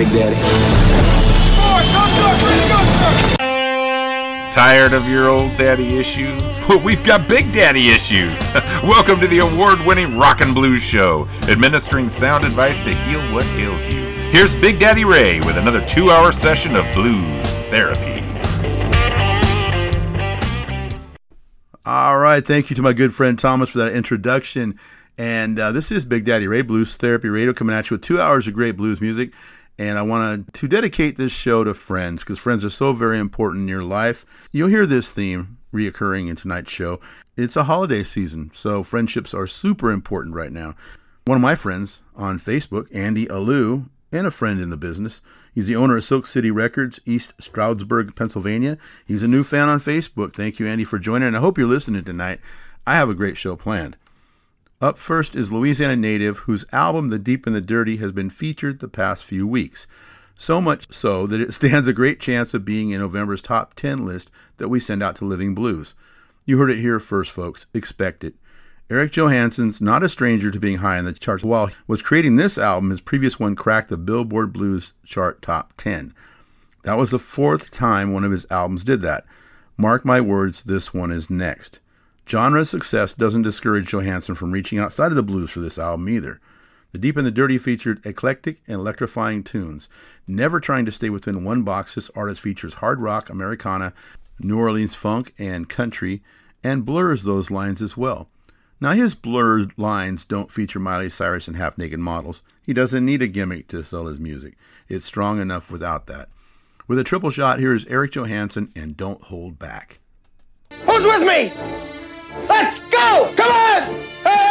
Big Daddy. Tired of your old daddy issues? Well, we've got big daddy issues. Welcome to the award winning Rock and Blues Show, administering sound advice to heal what ails you. Here's Big Daddy Ray with another two hour session of blues therapy. All right. Thank you to my good friend Thomas for that introduction. And uh, this is Big Daddy Ray Blues Therapy Radio coming at you with two hours of great blues music. And I want to dedicate this show to friends because friends are so very important in your life. You'll hear this theme reoccurring in tonight's show. It's a holiday season, so friendships are super important right now. One of my friends on Facebook, Andy Alu, and a friend in the business, he's the owner of Silk City Records, East Stroudsburg, Pennsylvania. He's a new fan on Facebook. Thank you, Andy, for joining. And I hope you're listening tonight. I have a great show planned. Up first is Louisiana native, whose album The Deep and the Dirty has been featured the past few weeks. So much so that it stands a great chance of being in November's top 10 list that we send out to Living Blues. You heard it here first, folks. Expect it. Eric Johanson's not a stranger to being high in the charts. While he was creating this album, his previous one cracked the Billboard Blues chart top 10. That was the fourth time one of his albums did that. Mark my words, this one is next. Genre success doesn't discourage Johanson from reaching outside of the blues for this album either. The Deep and the Dirty featured eclectic and electrifying tunes. Never trying to stay within one box, this artist features hard rock, Americana, New Orleans funk, and country, and blurs those lines as well. Now, his blurred lines don't feature Miley Cyrus and half naked models. He doesn't need a gimmick to sell his music, it's strong enough without that. With a triple shot, here is Eric Johanson and Don't Hold Back. Who's with me? Let's go! Come on!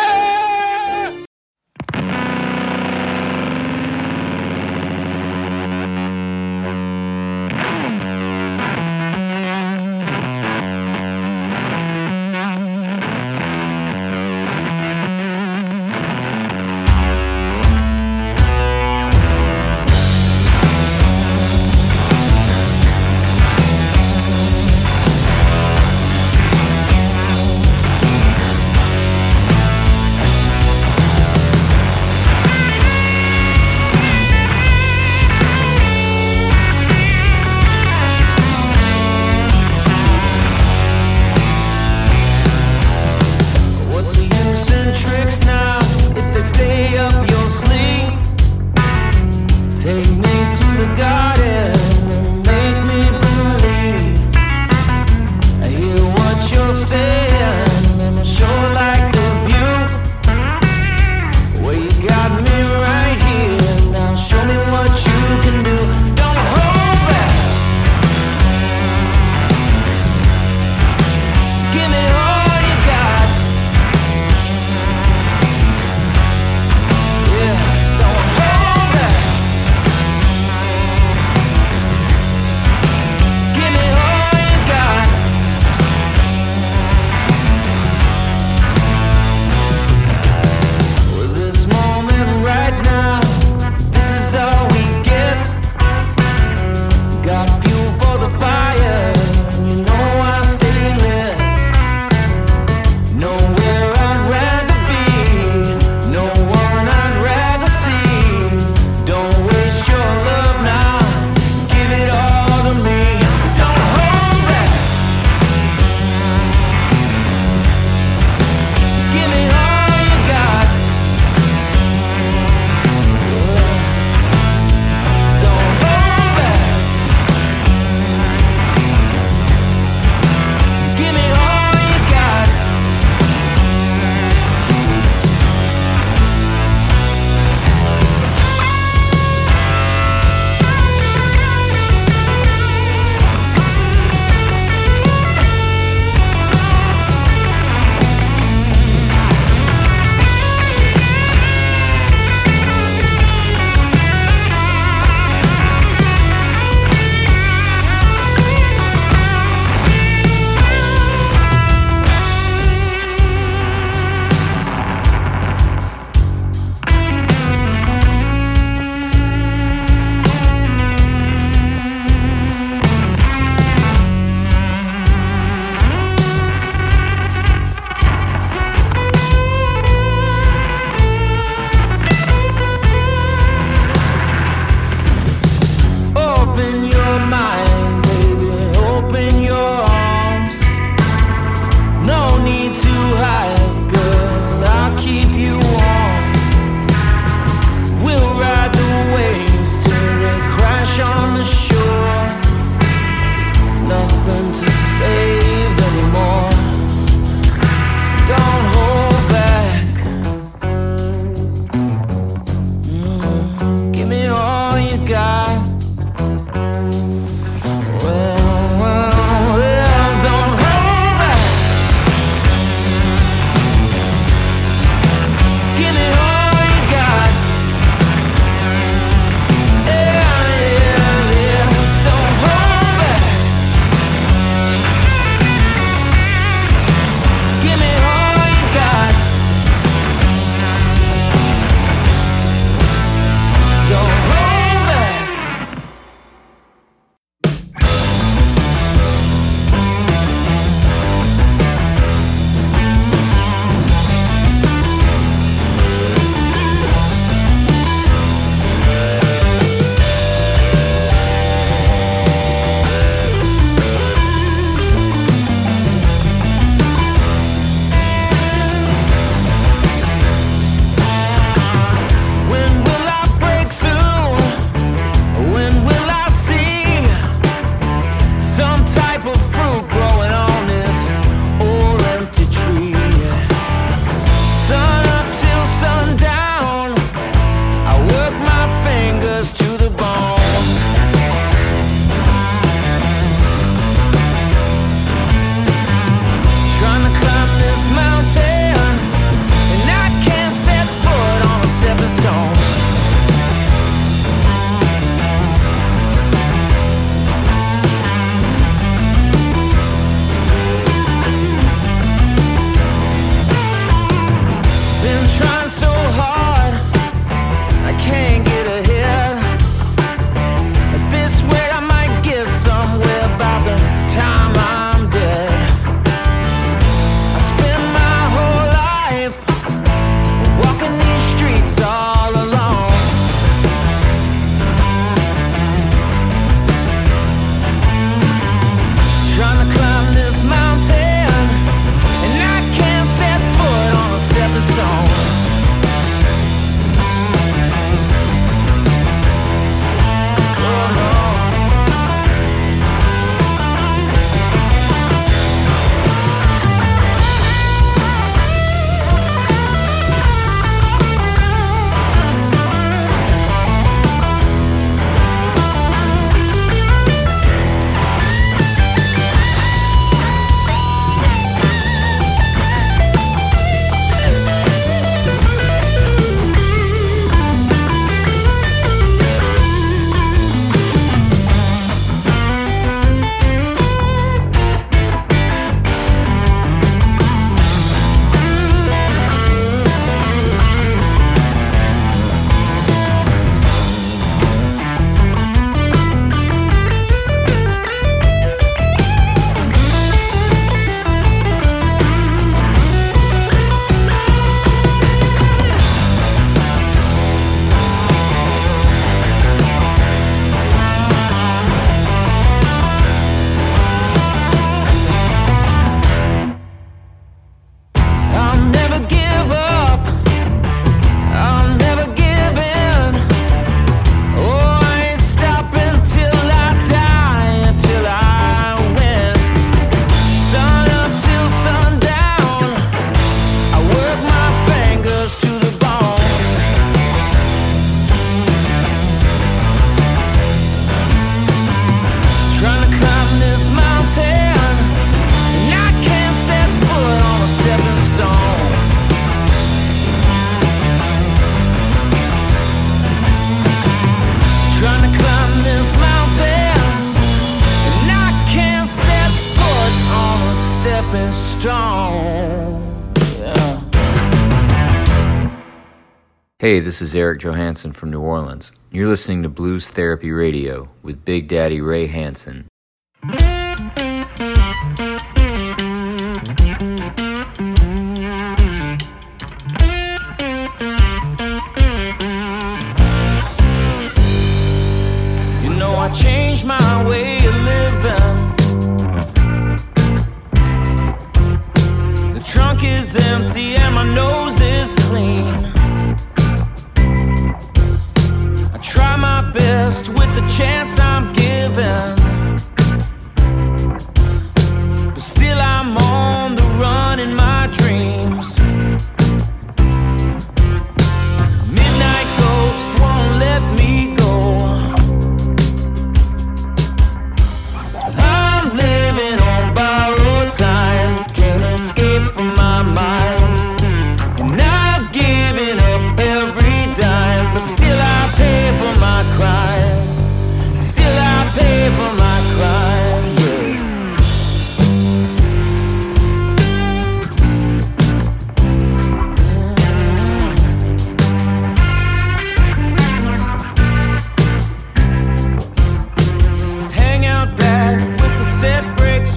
Hey, this is Eric Johanson from New Orleans. You're listening to Blues Therapy Radio with Big Daddy Ray Hanson.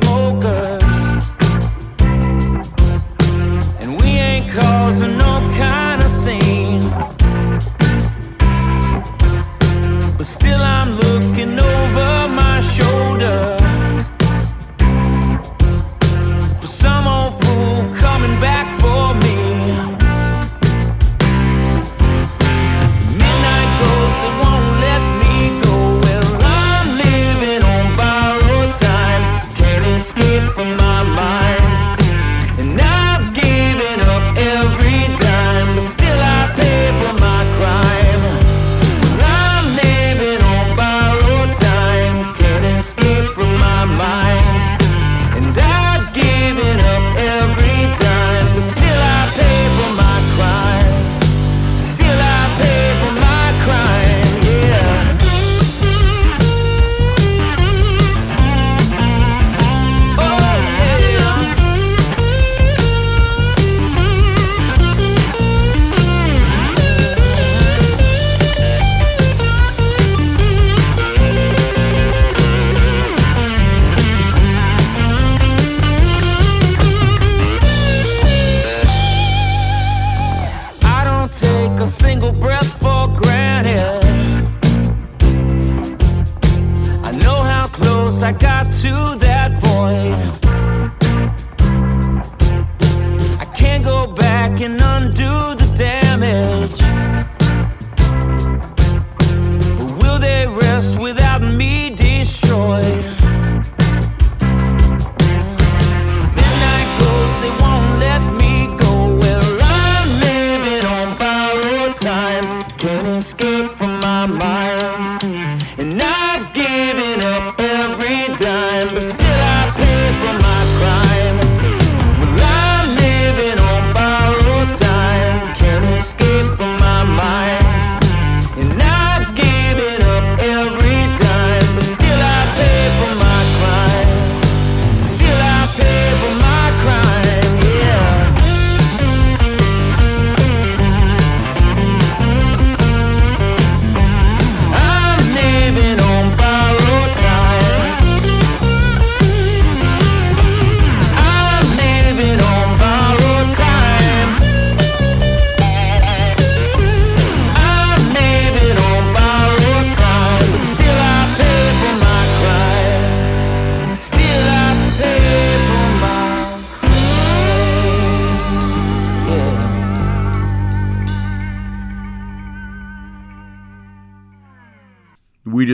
smoker.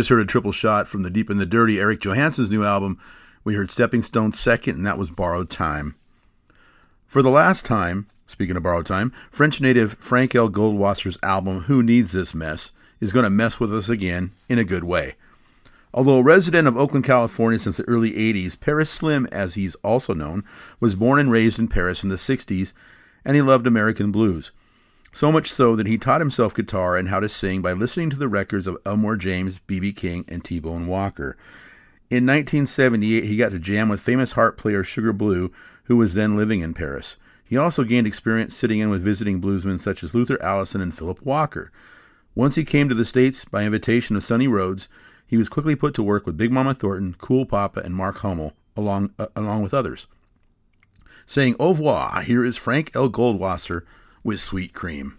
just heard a triple shot from the Deep and the Dirty, Eric Johanson's new album. We heard Stepping Stone second, and that was Borrowed Time. For the last time, speaking of borrowed time, French native Franck L. Goldwasser's album, Who Needs This Mess, is going to mess with us again in a good way. Although a resident of Oakland, California since the early 80s, Paris Slim, as he's also known, was born and raised in Paris in the 60s, and he loved American blues. So much so that he taught himself guitar and how to sing by listening to the records of Elmore James, B.B. King, and T Bone Walker. In 1978, he got to jam with famous harp player Sugar Blue, who was then living in Paris. He also gained experience sitting in with visiting bluesmen such as Luther Allison and Philip Walker. Once he came to the States by invitation of Sonny Rhodes, he was quickly put to work with Big Mama Thornton, Cool Papa, and Mark Hummel, along, uh, along with others. Saying au revoir, here is Franck L. Goldwasser with Sweet Cream.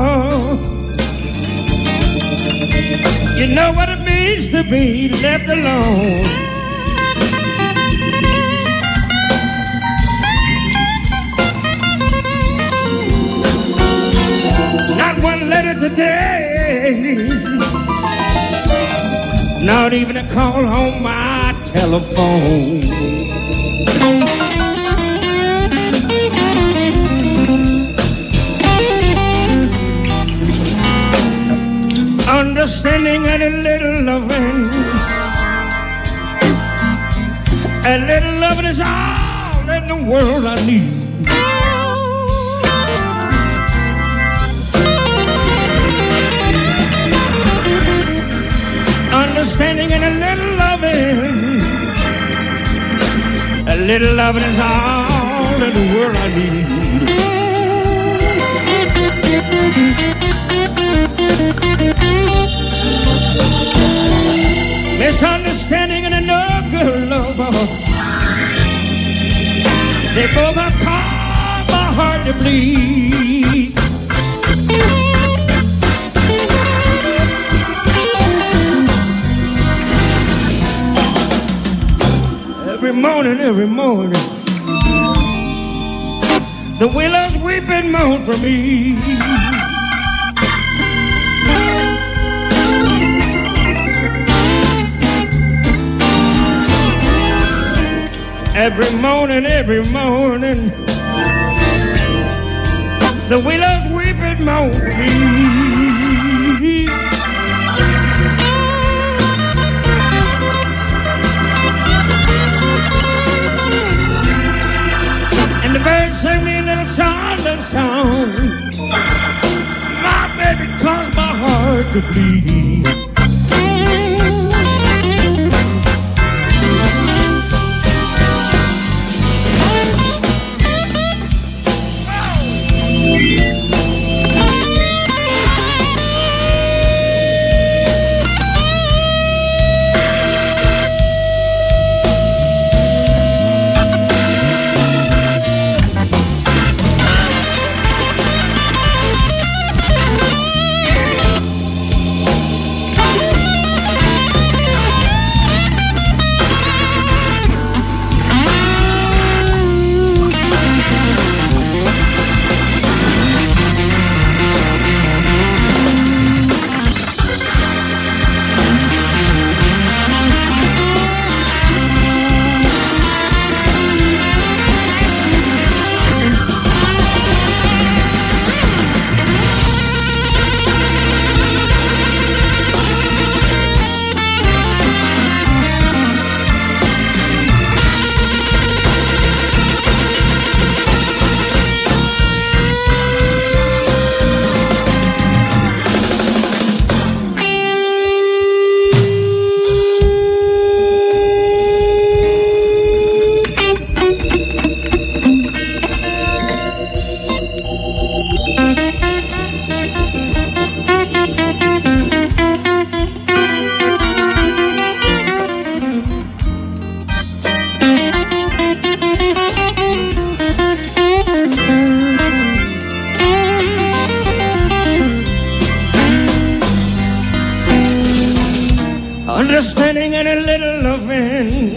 You know what it means to be left alone. Not one letter today. Not even a call on my telephone. Understanding and a little loving. A little loving is all in the world I need. understanding and a little loving. A little loving is all in the world I need. Misunderstanding and another lover. They both have caused my heart to bleed. every morning, every morning. The willows weep and moan for me. Every morning, every morning. The willows weep moan for. And the birds sing me a little song, little song. My baby caused my heart to bleed. Understanding and a little loving.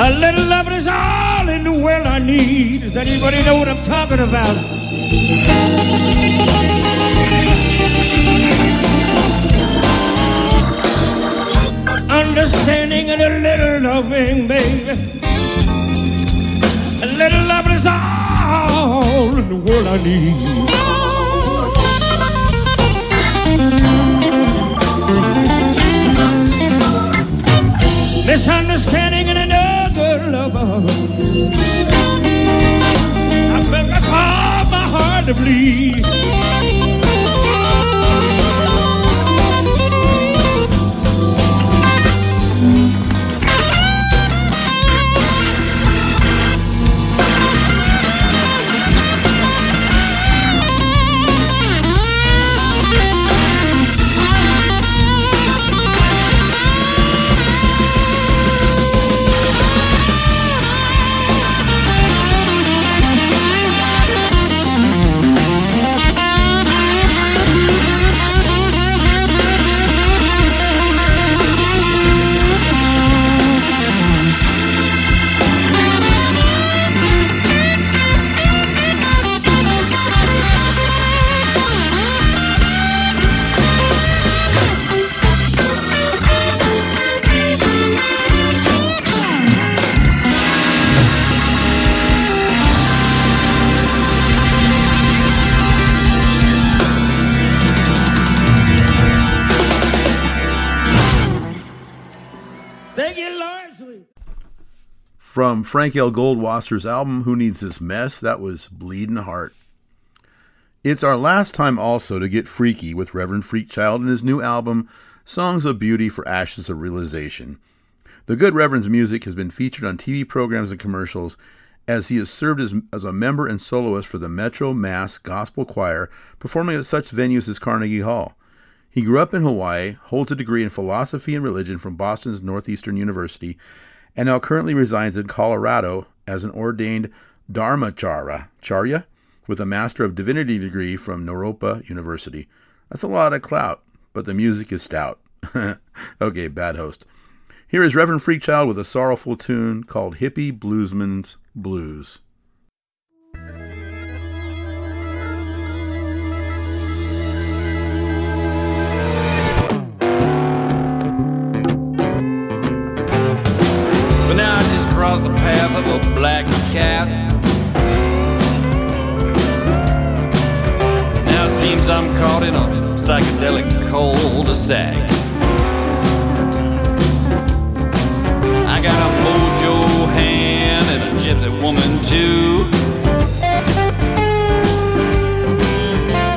A little loving is all in the world I need. Does anybody know what I'm talking about? Understanding and a little loving, baby. A little loving is all in the world I need. Misunderstanding and another lover. I bet my heart, my heart to bleed. From Franck L. Goldwasser's album Who Needs This Mess, that was Bleeding Heart. It's our last time also to get freaky with Reverend Freakchild and his new album, Songs of Beauty for Ashes of Realization. The good Reverend's music has been featured on TV programs and commercials as he has served as, as a member and soloist for the Metro Mass Gospel Choir, performing at such venues as Carnegie Hall. He grew up in Hawaii, holds a degree in philosophy and religion from Boston's Northeastern University, and now currently resides in Colorado as an ordained Dharmacharya charya, with a Master of Divinity degree from Naropa University. That's a lot of clout, but the music is stout. okay, bad host. Here is Reverend Freakchild with a sorrowful tune called Hippie Bluesman's Blues. A black cat. Now it seems I'm caught in a psychedelic cul-de-sac. I got a mojo hand and a gypsy woman too.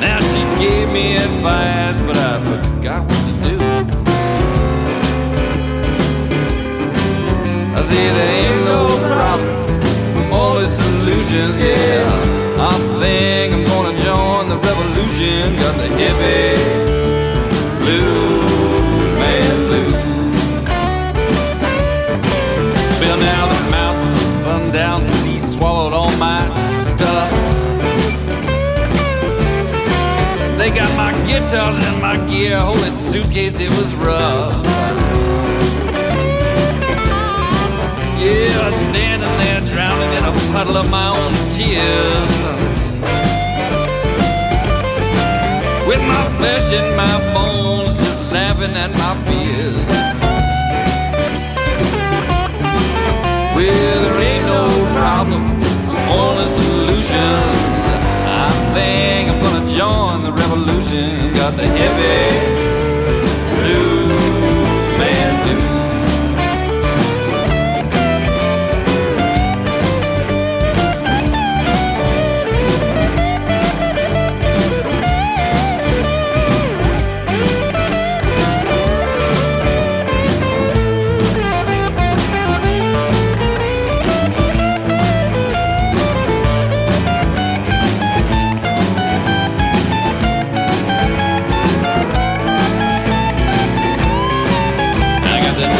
Now she gave me advice, but I I say there ain't no problem, only solutions, yeah. I think I'm gonna join the revolution. Got the hippie blues, man blues. Well, now the mouth of the sundown sea swallowed all my stuff. They got my guitars and my gear, holy suitcase, it was rough. Yeah, standing there drowning in a puddle of my own tears. With my flesh and my bones just laughing at my fears. Well, there ain't no problem, only solution. I think I'm gonna join the revolution. Got the heavy blues,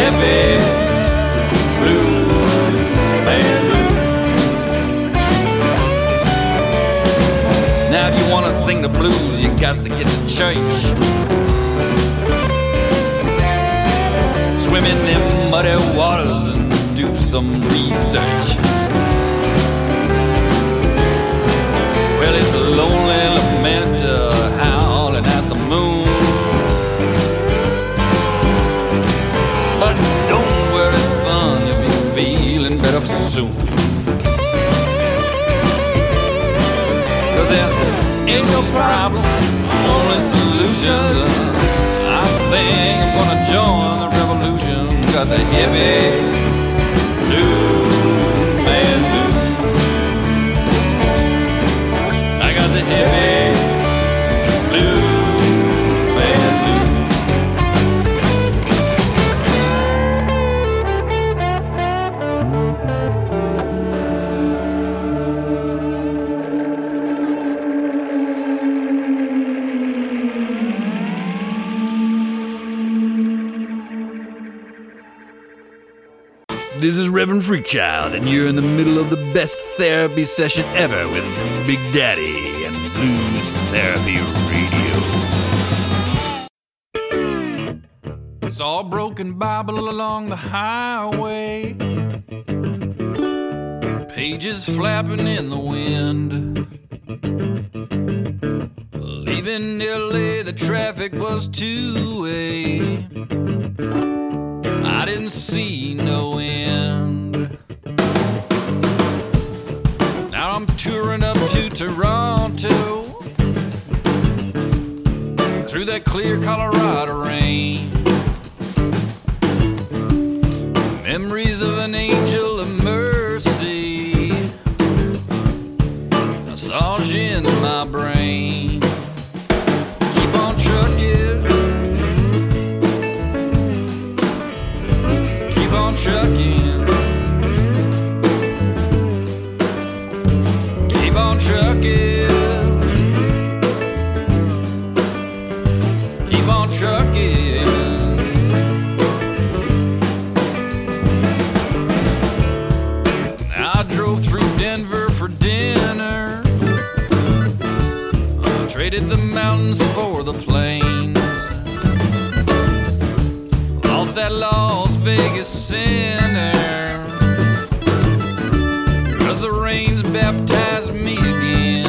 Hippie blues, man blues. Now if you wanna sing the blues, you got to get to church. Swim in them muddy waters and do some research. Well, it's a lonely soon. Cause there ain't no problem, only solutions. I think I'm gonna join the revolution. Got the heavy blues, man blues. I got the heavy And you're in the middle of the best therapy session ever with Big Daddy and Blues Therapy Radio. It's all broken Bible along the highway, pages flapping in the wind. Mountains for the plains. Lost that Las Vegas sinner. Cause the rains baptized me again.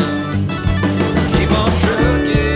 Keep on trucking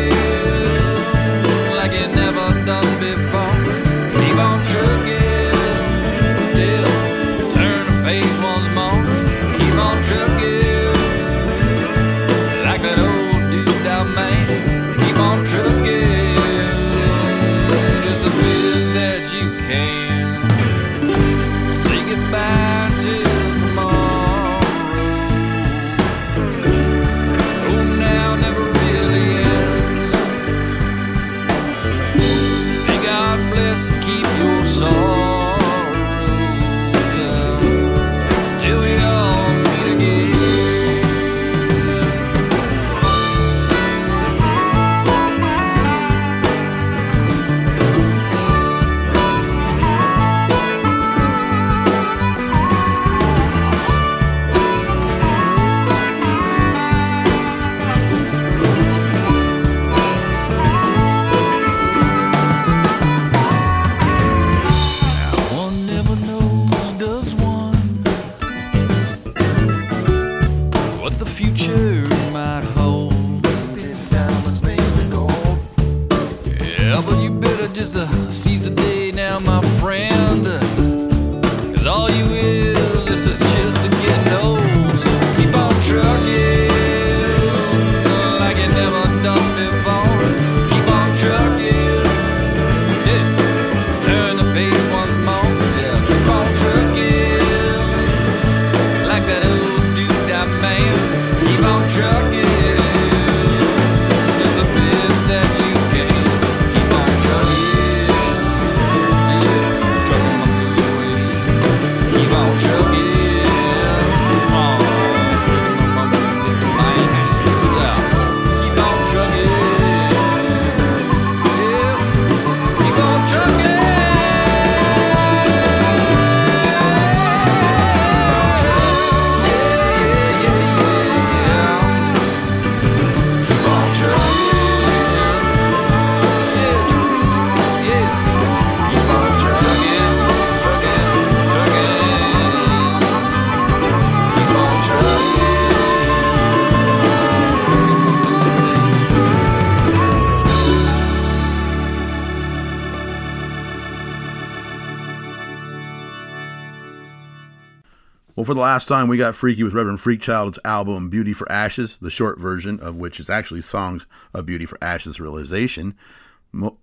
the last time, we got freaky with Reverend Freakchild's album Beauty for Ashes, the short version of which is actually Songs of Beauty for Ashes Realization.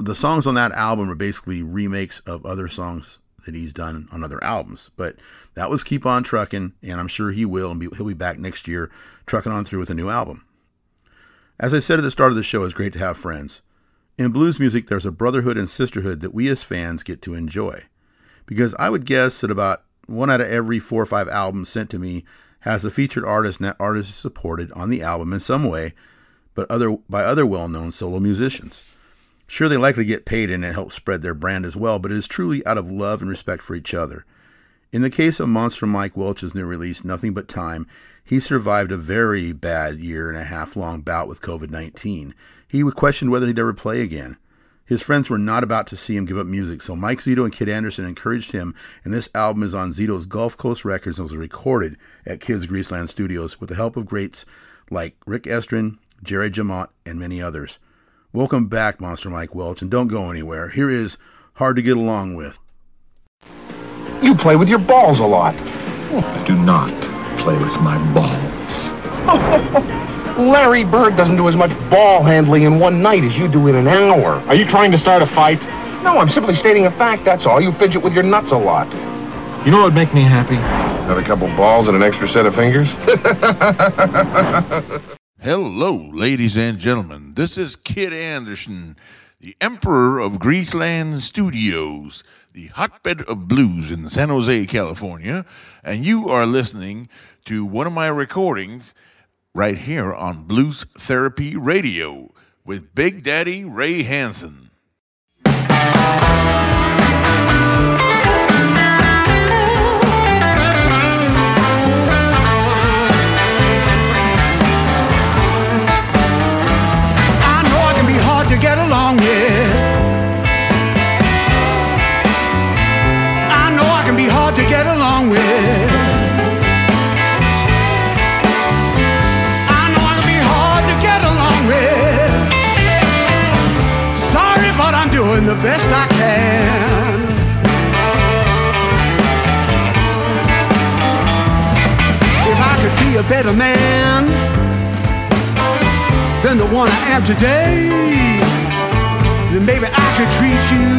The songs on that album are basically remakes of other songs that he's done on other albums. But that was Keep On Truckin', and I'm sure he will, and be, he'll be back next year trucking on through with a new album. As I said at the start of the show, it's great to have friends. In blues music, there's a brotherhood and sisterhood that we as fans get to enjoy. Because I would guess that about one out of every four or five albums sent to me has a featured artist and that artist is supported on the album in some way, but other by other well-known solo musicians. Sure, they likely get paid and it helps spread their brand as well, but it is truly out of love and respect for each other. In the case of Monster Mike Welch's new release, Nothing But Time, he survived a very bad year and a half long bout with COVID 19. He questioned whether he'd ever play again. His friends were not about to see him give up music, so Mike Zito and Kid Anderson encouraged him, and this album is on Zito's Gulf Coast Records and was recorded at Kids Greaseland Studios with the help of greats like Rick Estrin, Jerry Jemmott, and many others. Welcome back, Monster Mike Welch, and don't go anywhere. Here is Hard to Get Along With. You play with your balls a lot. I do not play with my balls. Larry Bird doesn't do as much ball handling in one night as you do in an hour. Are you trying to start a fight? No, I'm simply stating a fact, that's all. You fidget with your nuts a lot. You know what would make me happy? Have a couple balls and an extra set of fingers? Hello, ladies and gentlemen. This is Kid Anderson, the Emperor of Greaseland Studios, the hotbed of blues in San Jose, California, and you are listening to one of my recordings right here on Blues Therapy Radio with Big Daddy Ray Hansen. I know I can be hard to get along with. The best I can. If I could be a better man than the one I am today, then maybe I could treat you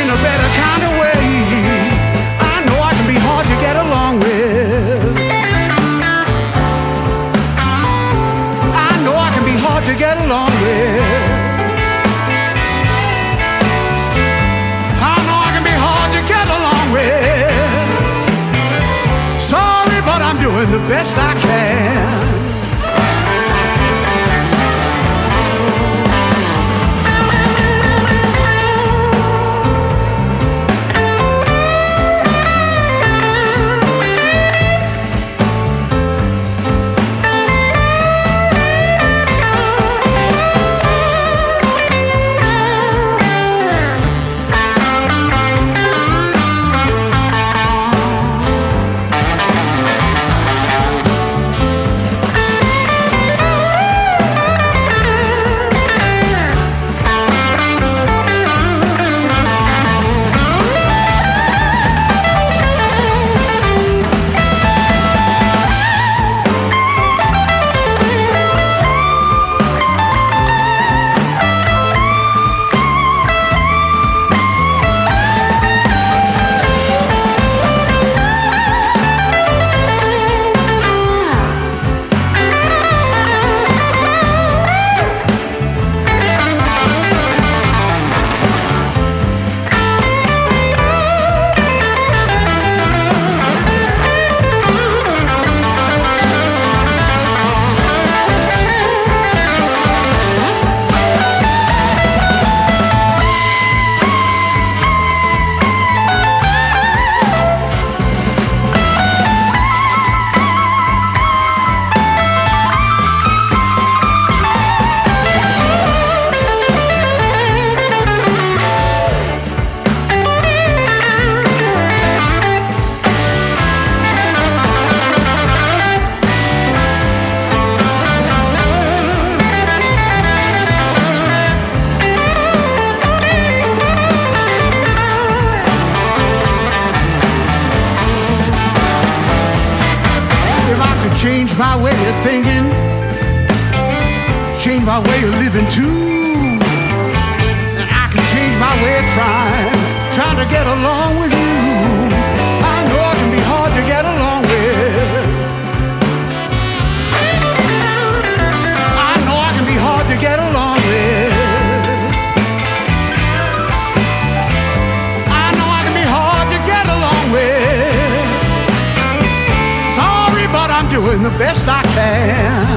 in a better kind of way. I know I can be hard to get along with. I know I can be hard to get along with. Doing the best I can. Thinking, change my way of living too, then I can change my way of trying, trying to get along with you. I know I can be hard to get along with. I know I can be hard to get along with. I know I can be hard to get along with. Sorry, but I'm doing the best I can.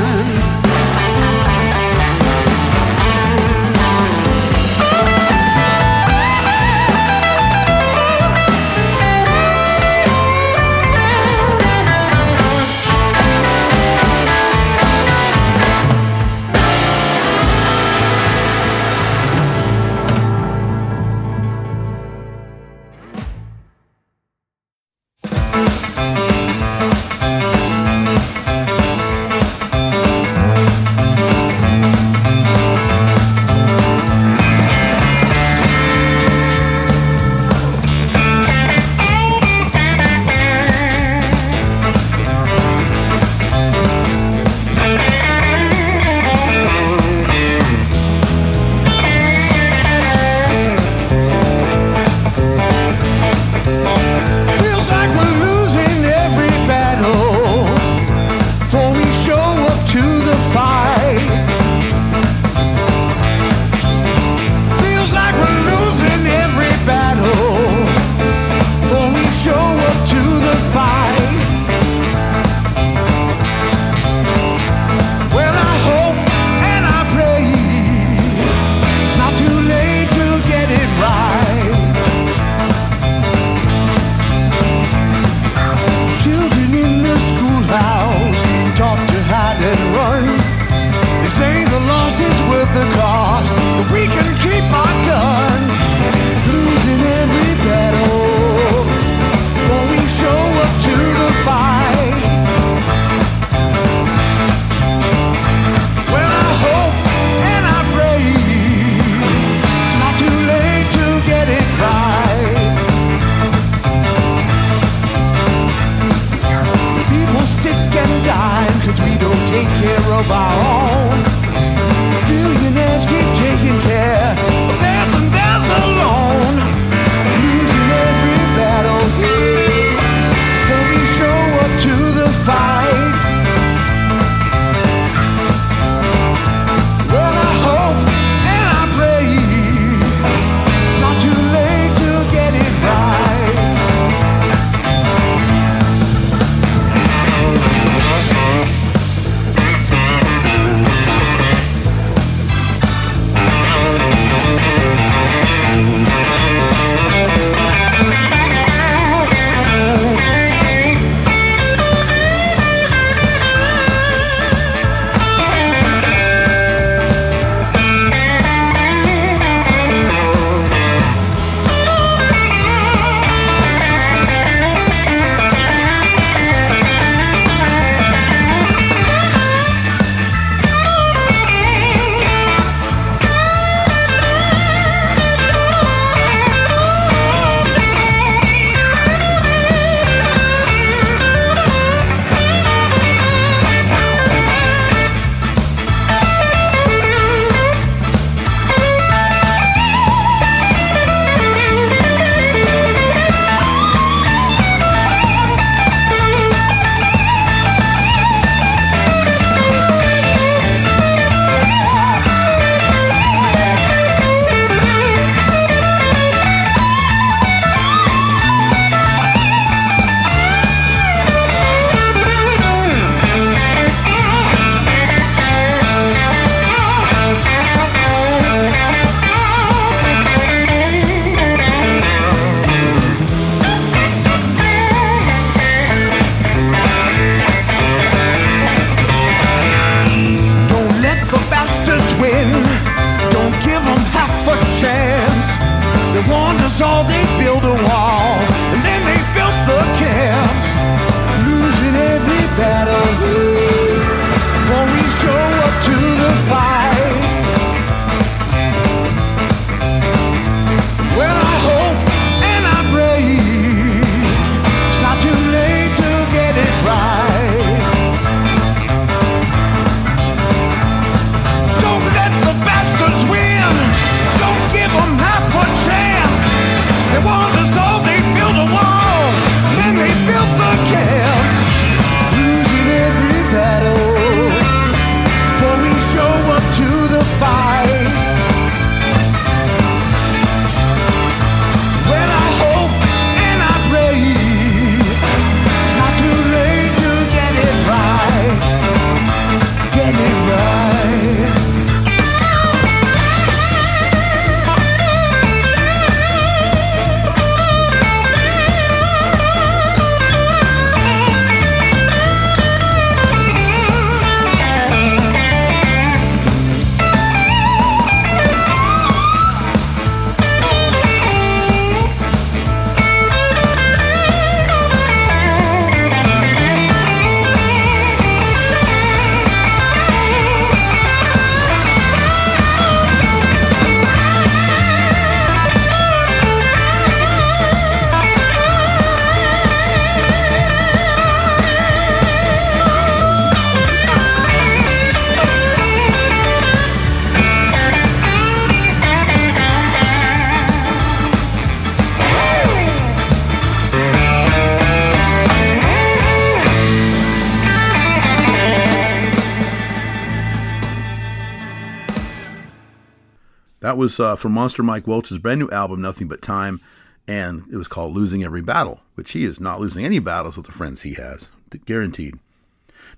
Was uh, from Monster Mike Welch's brand new album, Nothing But Time, and it was called Losing Every Battle, which he is not losing any battles with the friends he has, guaranteed.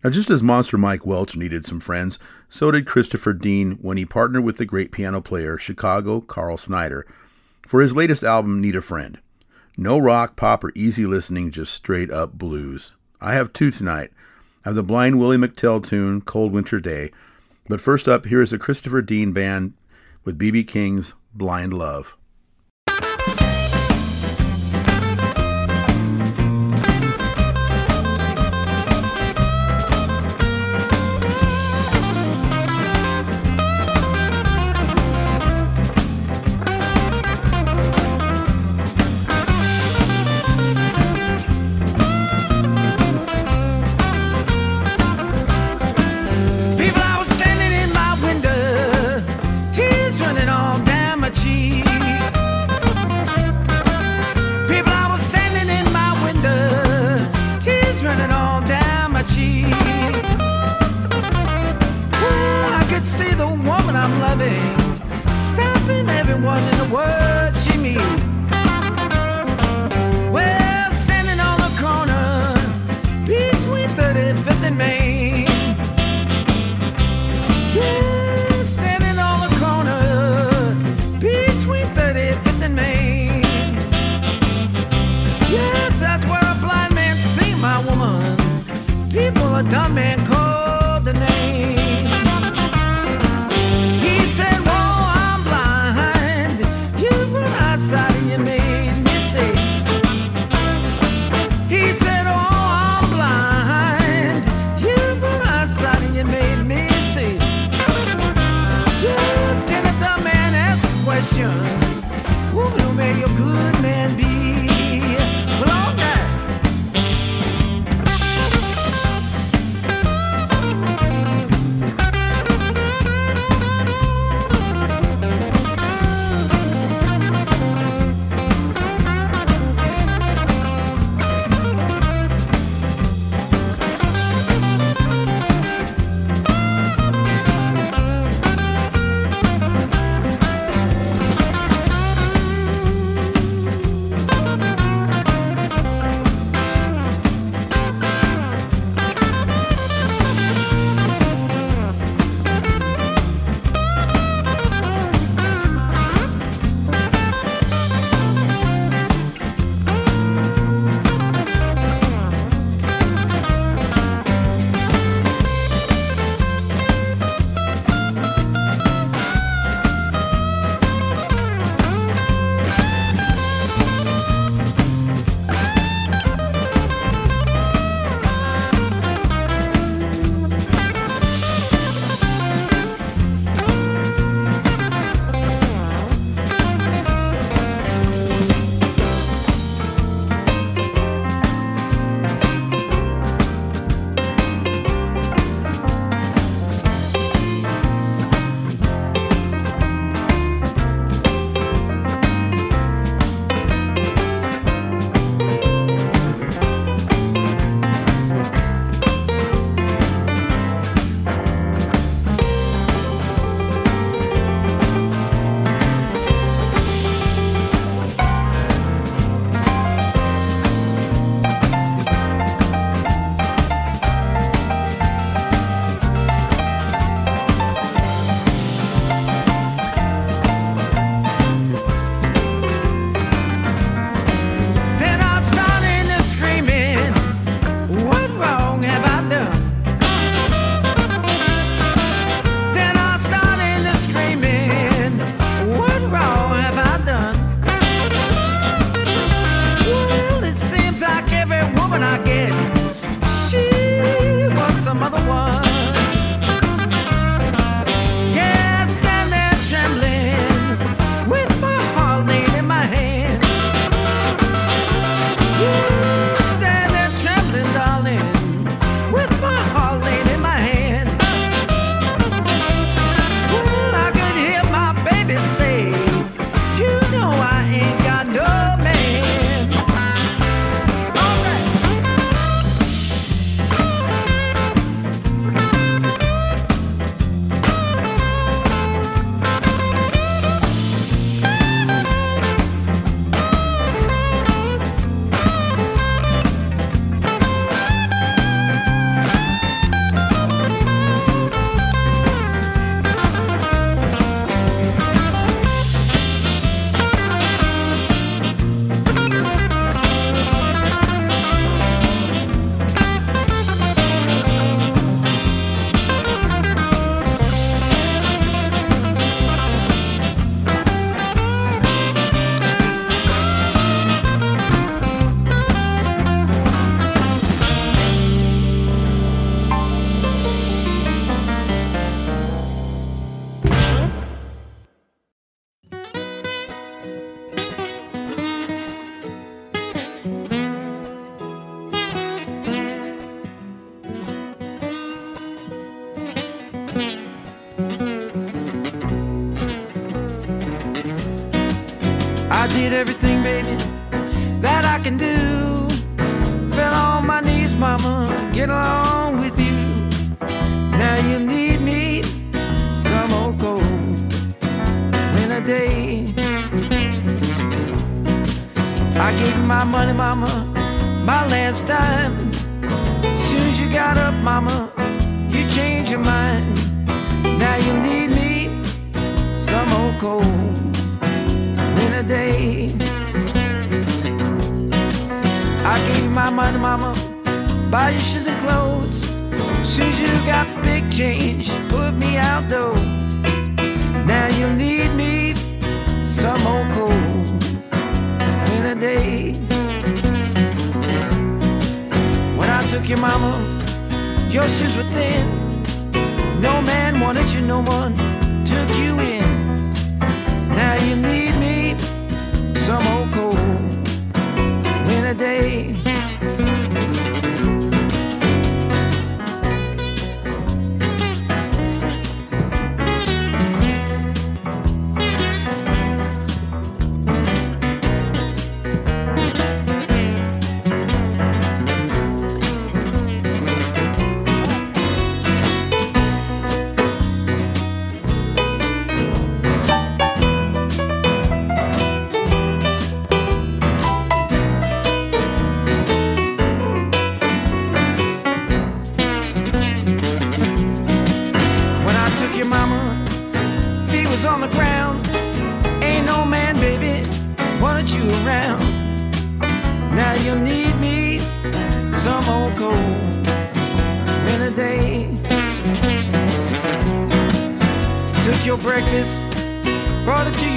Now, just as Monster Mike Welch needed some friends, so did Christopher Dean when he partnered with the great piano player Chicago Carl Snyder for his latest album, Need a Friend. No rock, pop, or easy listening, just straight up blues. I have two tonight. I have the Blind Willie McTell tune, Cold Winter Day. But first up, here is a Christopher Dean band with BB King's Blind Love.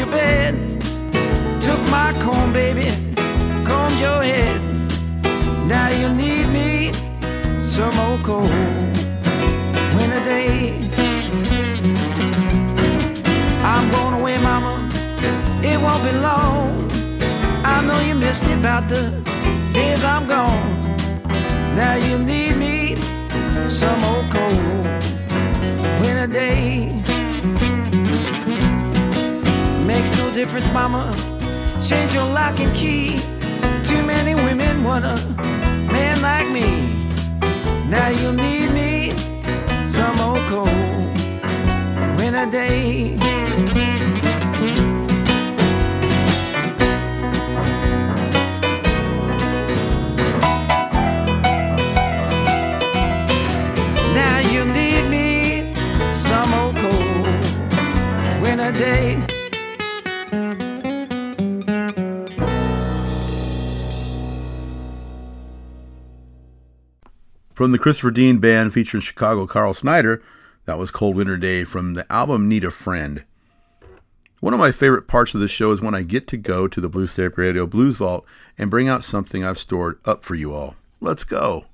Your bed. Took my comb, baby, combed your head. Now you need me, some old cold in a day. I'm going away, mama. It won't be long. I know you miss me about the days I'm gone. Now you need me, some old cold winter day. Difference, mama. Change your lock and key. Too many women want a man like me. Now you'll need me, some old cold winter day. Now you need me, some old cold winter day. From the Christopher Dean Band featuring Chicago Carl Snyder, that was Cold Winter Day from the album Need a Friend. One of my favorite parts of the show is when I get to go to the Blues Therapy Radio Blues Vault and bring out something I've stored up for you all. Let's go.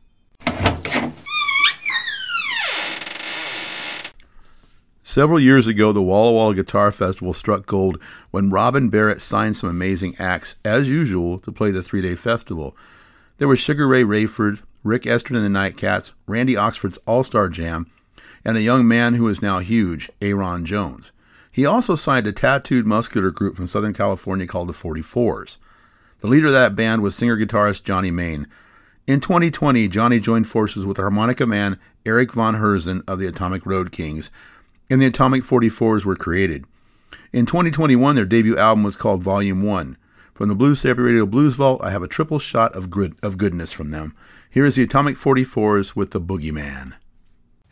Several years ago, the Walla Walla Guitar Festival struck gold when Robin Barrett signed some amazing acts, as usual, to play the three day festival. There was Sugar Ray Rayford, Rick Estrin and the Nightcats, Randy Oxford's All Star Jam, and a young man who is now huge, Aaron Jones. He also signed a tattooed muscular group from Southern California called the 44s. The leader of that band was singer guitarist Johnny Main. In 2020, Johnny joined forces with the harmonica man Eric Von Herzen of the Atomic Road Kings, and the Atomic 44s were created. In 2021, their debut album was called Volume 1. From the Blues Therapy Radio Blues Vault, I have a triple shot of, good, of goodness from them. Here is the Atomic 44s with the Boogeyman.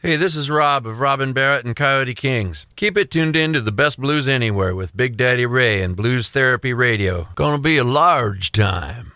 Hey, this is Rob of Robin Barrett and Coyote Kings. Keep it tuned in to the best blues anywhere with Big Daddy Ray and Blues Therapy Radio. Gonna be a large time.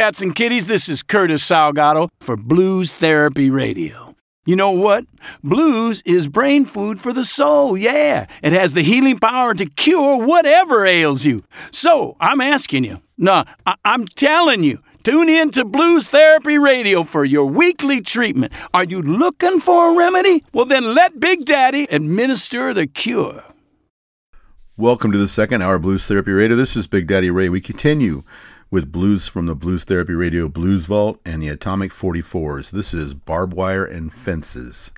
Cats and kitties. This is Curtis Salgado for Blues Therapy Radio. You know what? Blues is brain food for the soul, yeah. It has the healing power to cure whatever ails you. So, I'm asking you, no, I- I'm telling you, tune in to Blues Therapy Radio for your weekly treatment. Are you looking for a remedy? Well, then let Big Daddy administer the cure. Welcome to the second hour of Blues Therapy Radio. This is Big Daddy Ray. We continue with blues from the Blues Therapy Radio Blues Vault and the Atomic 44s. This is Barbed Wire and Fences.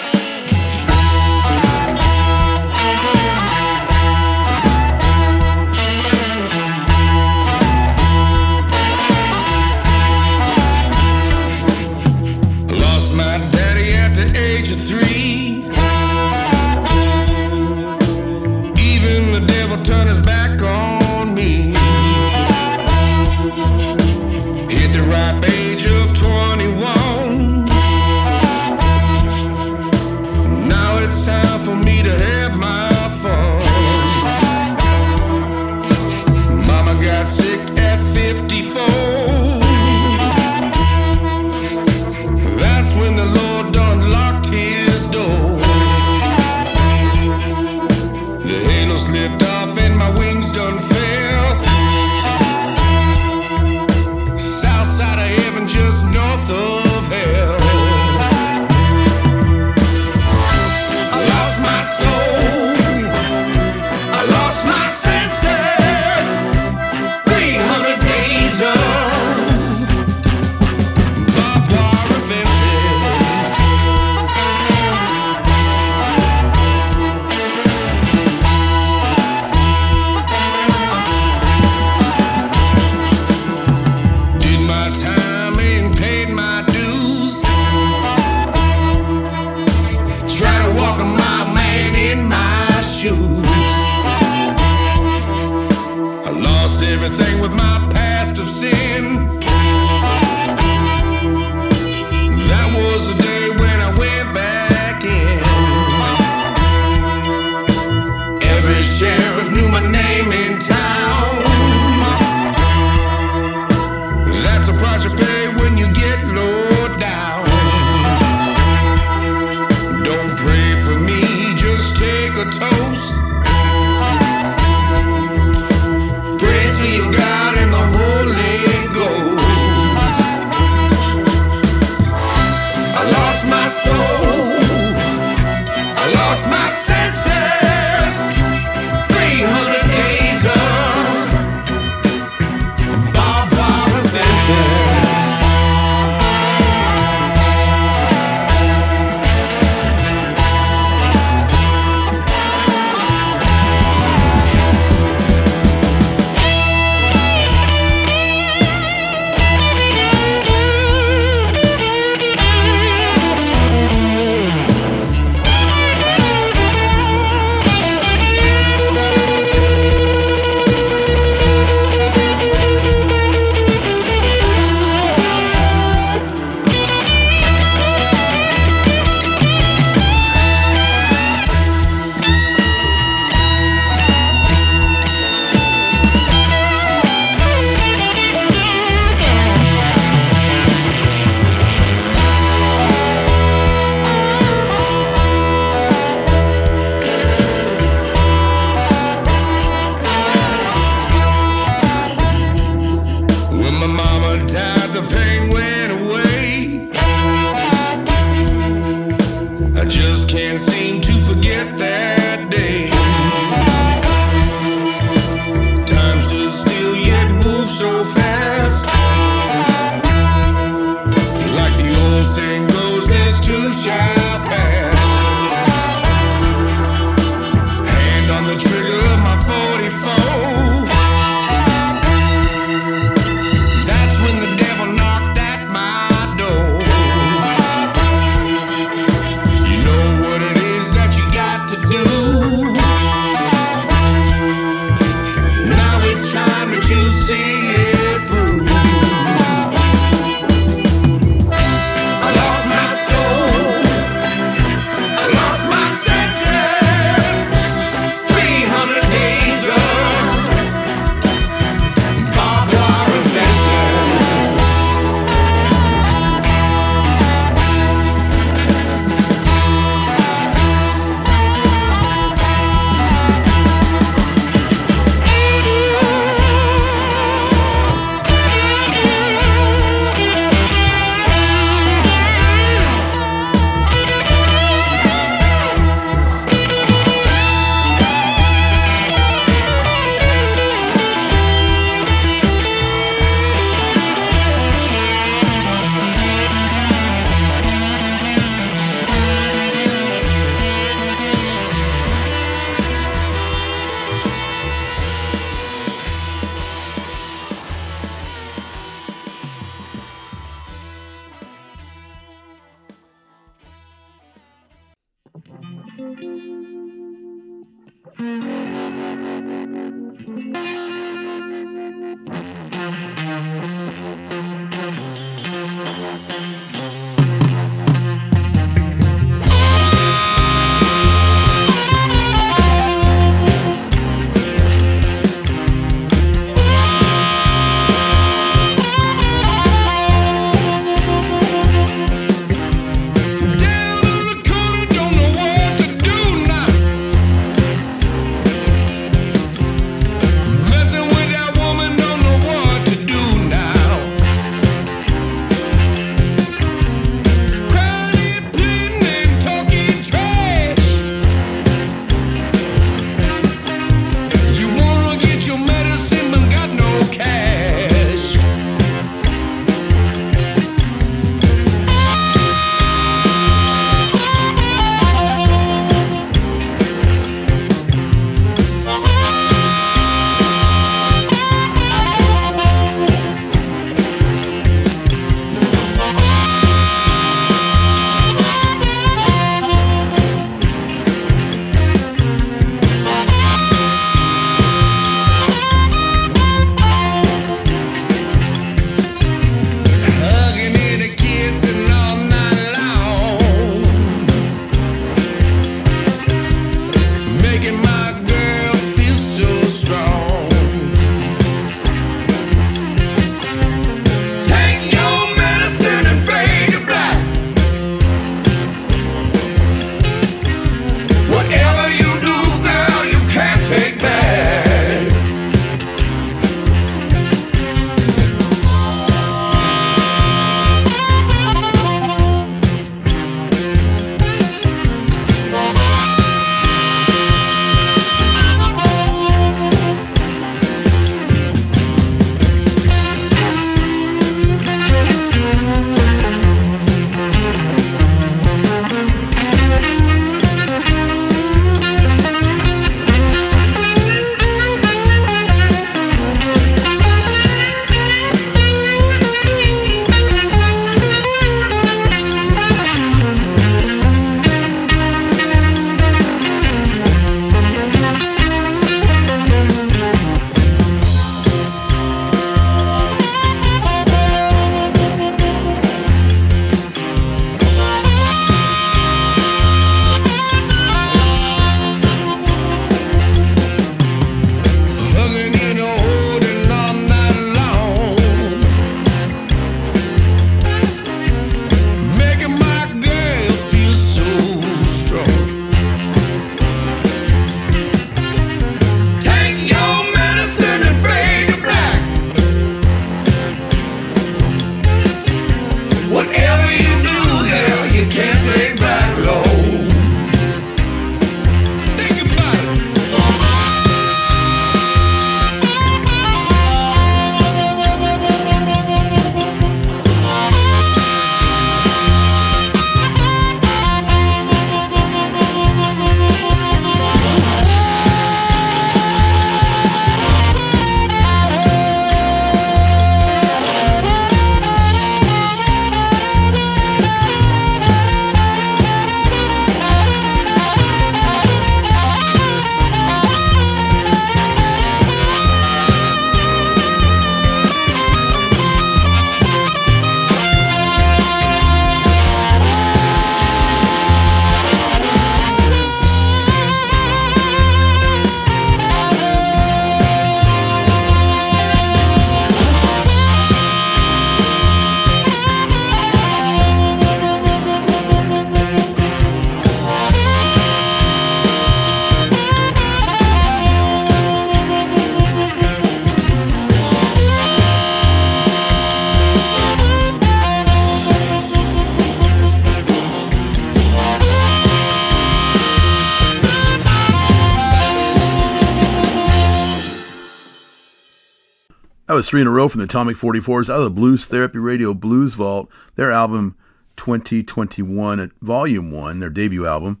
three in a row from the Atomic 44s out of the Blues Therapy Radio Blues Vault, their album 2021 Volume 1, their debut album.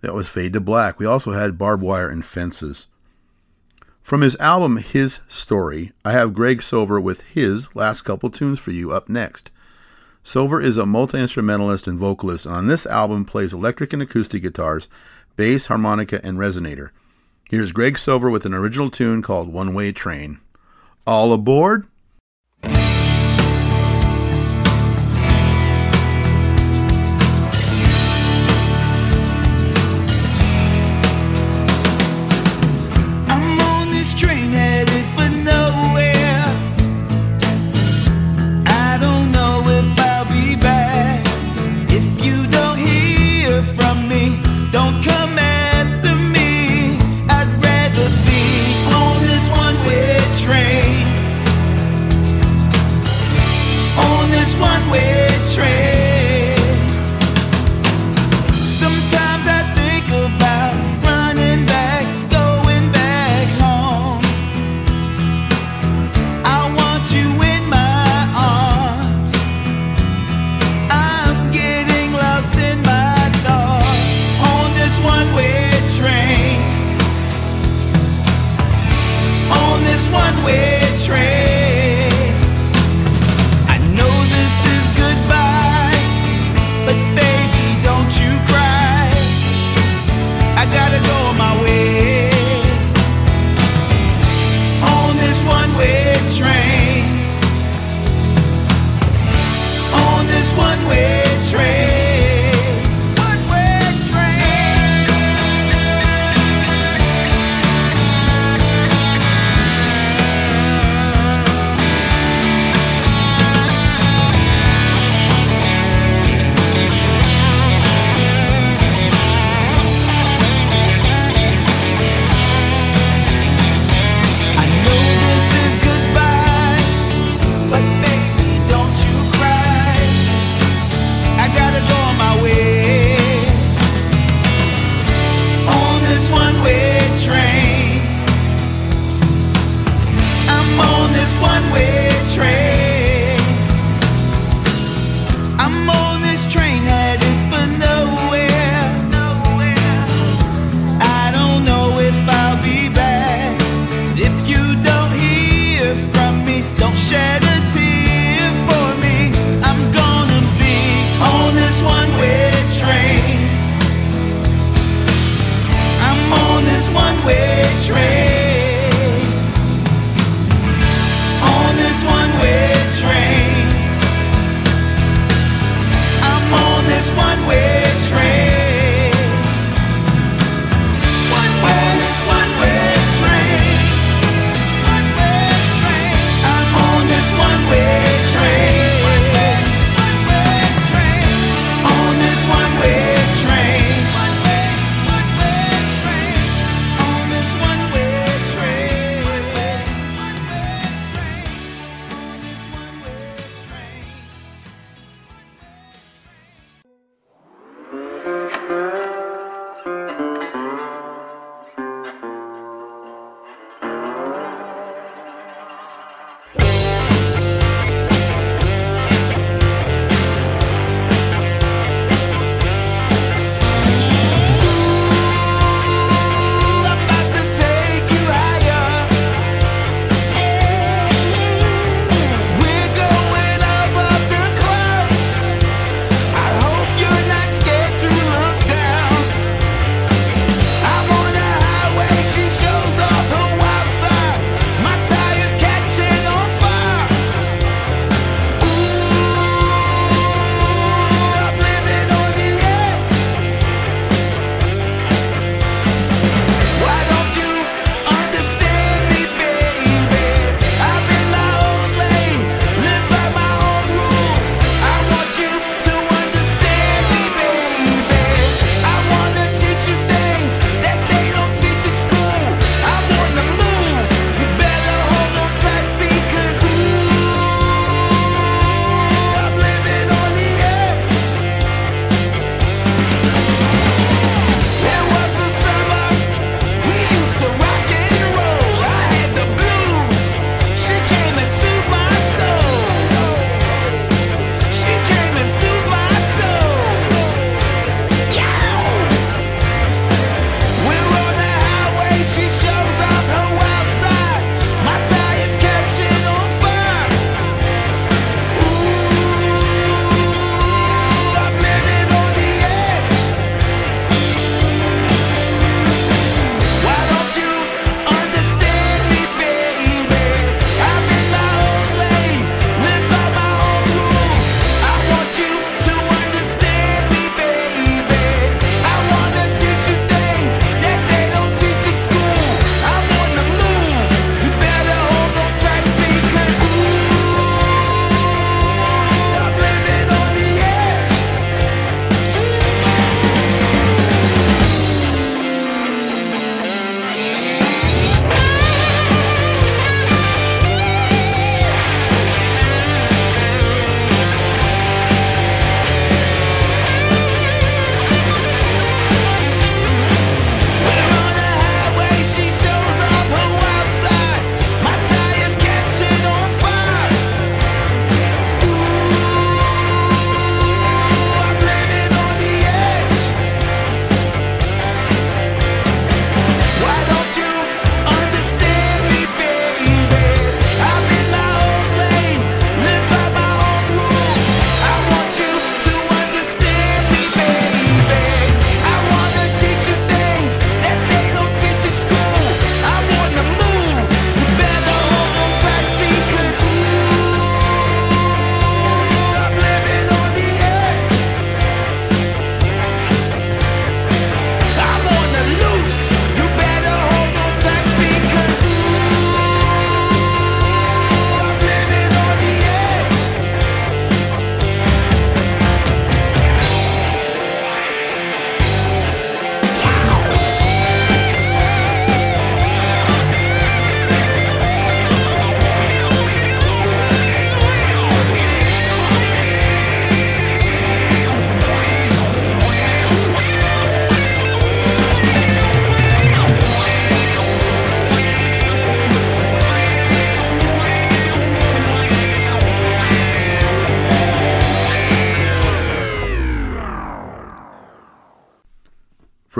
That was Fade to Black. We also had Barbed Wire and Fences. From his album His Story, I have Greg Sover with his last couple tunes for you up next. Sover is a multi instrumentalist and vocalist, and on this album plays electric and acoustic guitars, bass, harmonica, and resonator. Here's Greg Sover with an original tune called One Way Train. All aboard!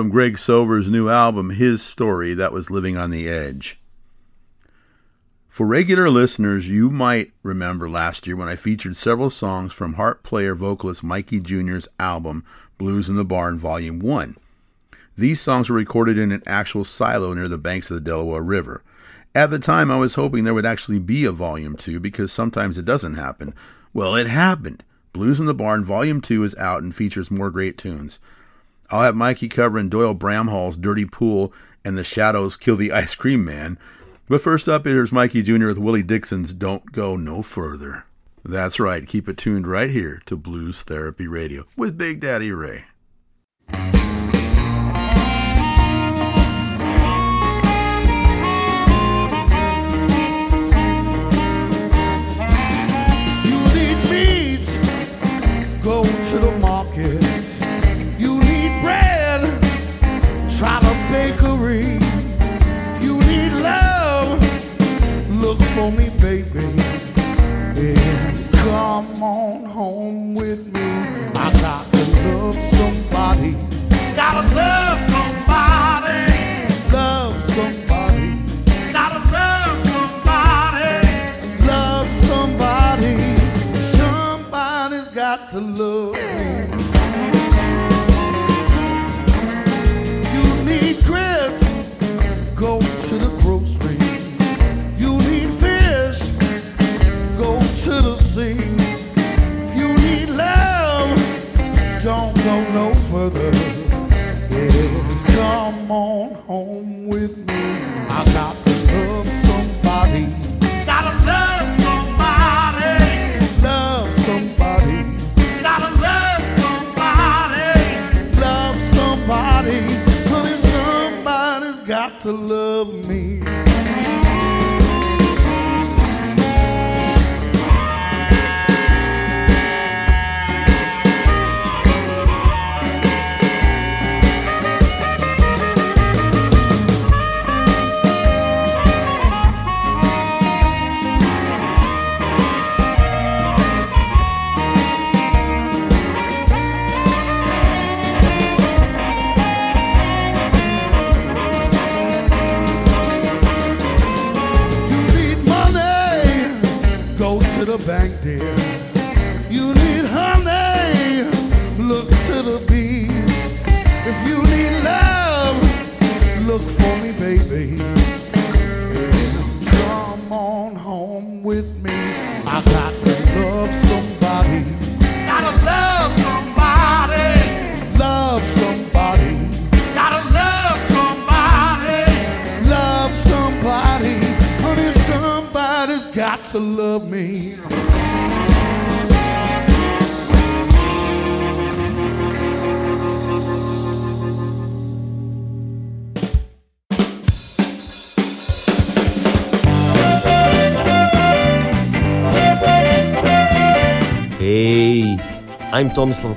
From Greg Sover's new album, His Story, that was Living on the Edge. For regular listeners, you might remember last year when I featured several songs from harp player vocalist Mikey Jr.'s album, Blues in the Barn Volume 1. These songs were recorded in an actual silo near the banks of the Delaware River. At the time, I was hoping there would actually be a Volume 2 because sometimes it doesn't happen. Well, it happened. Blues in the Barn Volume 2 is out and features more great tunes. I'll have Mikey covering Doyle Bramhall's Dirty Pool and The Shadows Kill the Ice Cream Man. But first up, here's Mikey Jr. with Willie Dixon's Don't Go No Further. That's right, keep it tuned right here to Blues Therapy Radio with Big Daddy Ray. You need meat, go to the market.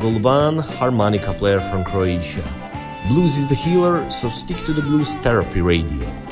Golban, harmonica player from Croatia. Blues is the healer, so stick to the Blues Therapy Radio.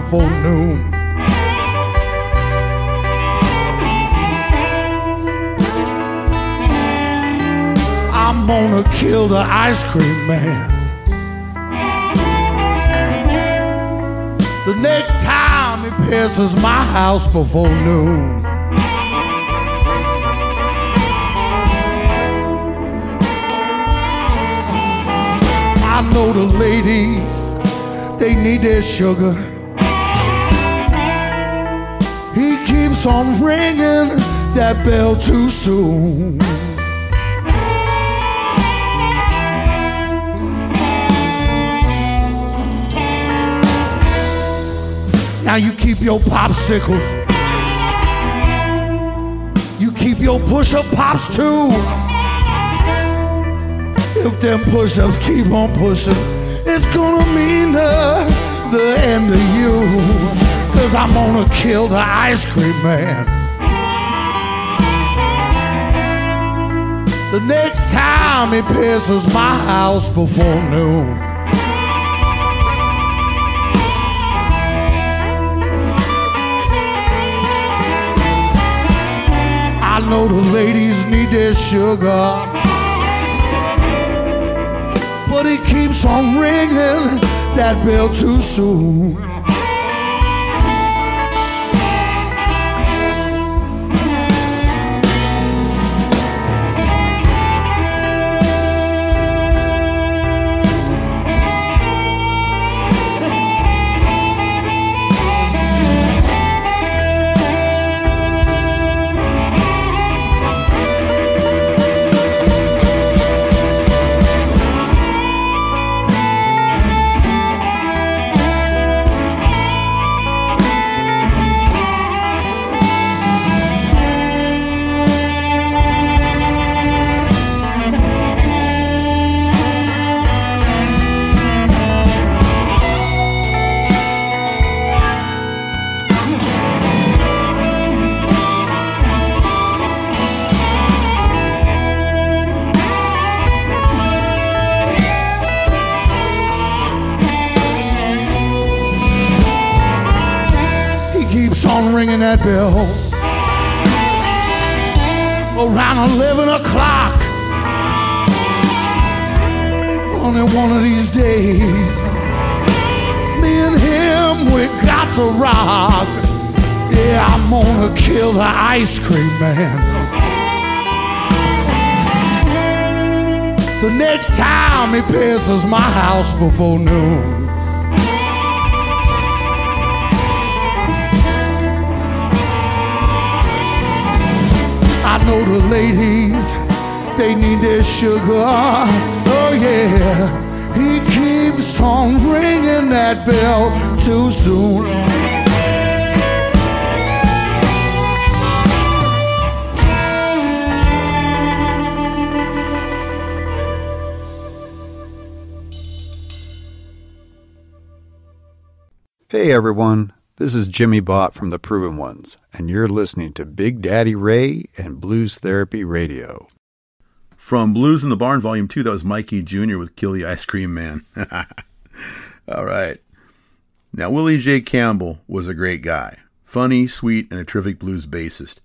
Before noon. I'm gonna kill the ice cream man. The next time he passes my house before noon. I know the ladies, they need their sugar. Keeps on ringing that bell too soon. Now you keep your popsicles. You keep your push-up pops too. If them push-ups keep on pushing, it's gonna mean the end of you. Says I'm gonna kill the ice cream man. The next time he passes my house before noon. I know the ladies need their sugar. But he keeps on ringing that bell too soon. Ringing around 11 o'clock only one of these days. Me and him, we got to rock. Yeah, I'm gonna kill the ice cream man. The next time he passes my house before noon. I know the ladies, they need their sugar. Oh yeah, he keeps on ringing that bell too soon. Hey everyone, this is Jimi Bott from The Proven Ones, and you're listening to Big Daddy Ray and Blues Therapy Radio. From Blues in the Barn, Volume 2, that was Mikey Jr. with Kill the Ice Cream Man. All right. Now, Willie J. Campbell was a great guy. Funny, sweet, and a terrific blues bassist.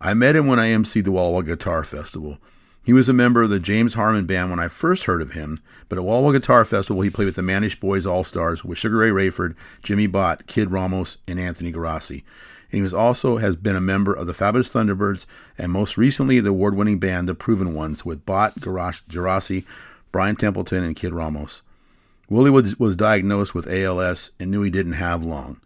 I met him when I emceed the Walla Walla Guitar Festival. He was a member of the James Harman Band when I first heard of him, but at Walla Guitar Festival he played with the Mannish Boys All Stars with Sugaray Rayford, Jimi Bott, Kid Ramos, and Anthony Geraci. And he was also has been a member of the Fabulous Thunderbirds and most recently the award-winning band The Proven Ones with Bott, Geraci, Brian Templeton, and Kid Ramos. Willie was, was diagnosed with ALS and knew he didn't have long.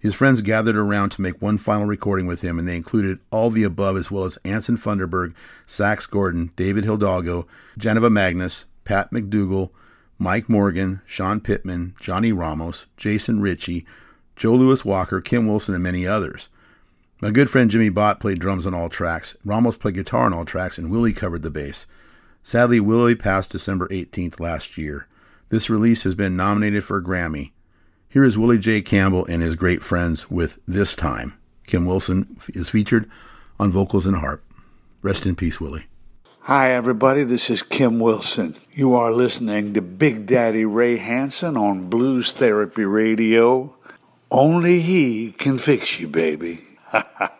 His friends gathered around to make one final recording with him, and they included all the above as well as Anson Funderburgh, Sax Gordon, David Hidalgo, Geneva Magnus, Pat McDougall, Mike Morgan, Shawn Pittman, Johnny Ramos, Jason Ricci, Joe Louis Walker, Kim Wilson, and many others. My good friend Jimi Bott played drums on all tracks, Ramos played guitar on all tracks, and Willie covered the bass. Sadly, Willie passed December 18th last year. This release has been nominated for a Grammy. Here is Willie J. Campbell and his great friends with This Time. Kim Wilson is featured on vocals and harp. Rest in peace, Willie. Hi, everybody. This is Kim Wilson. You are listening to Big Daddy Ray Hansen on Blues Therapy Radio. Only he can fix you, baby.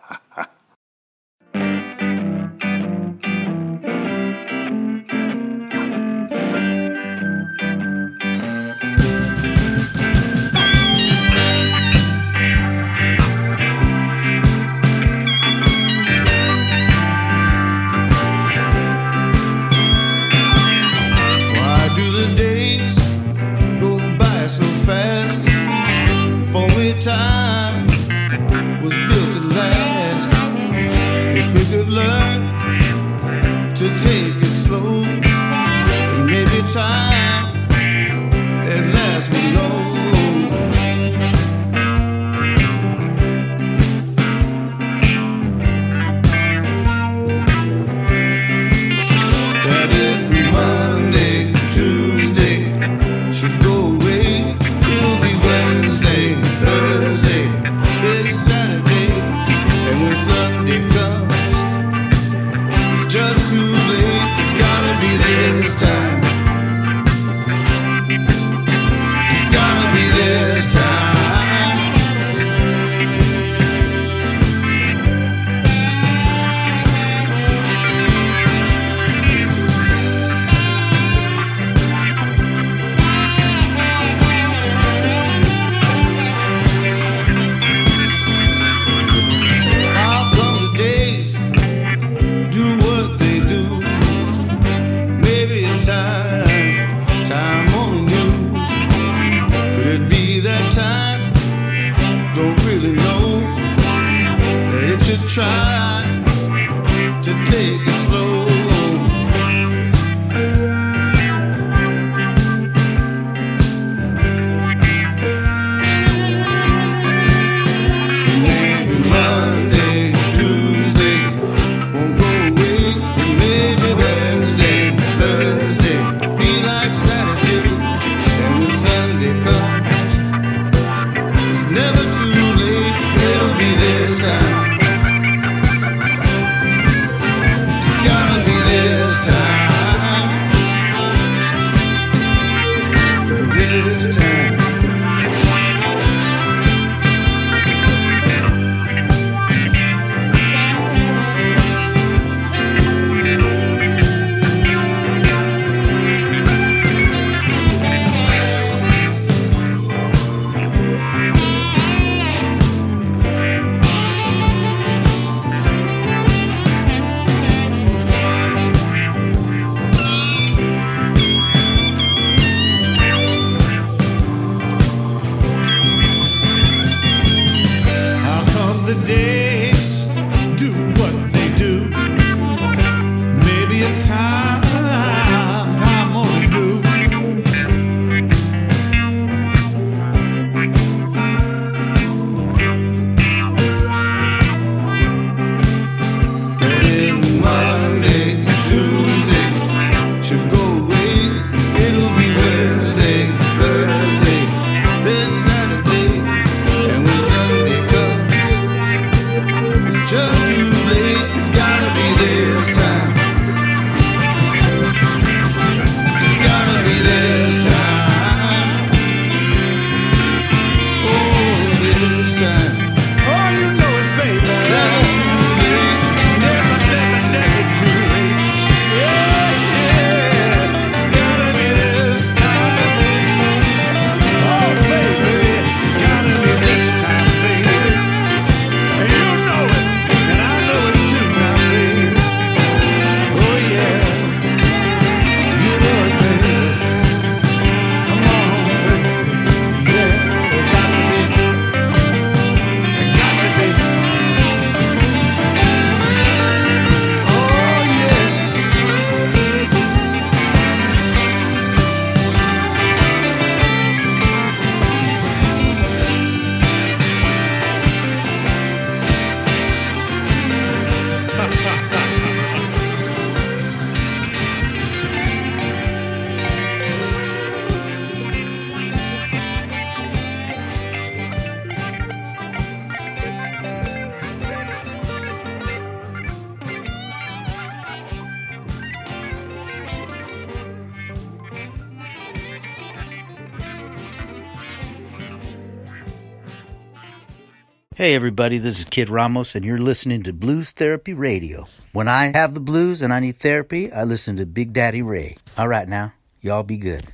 Hey, everybody, this is Kid Ramos, and you're listening to Blues Therapy Radio. When I have the blues and I need therapy, I listen to Big Daddy Ray. All right, now, y'all be good.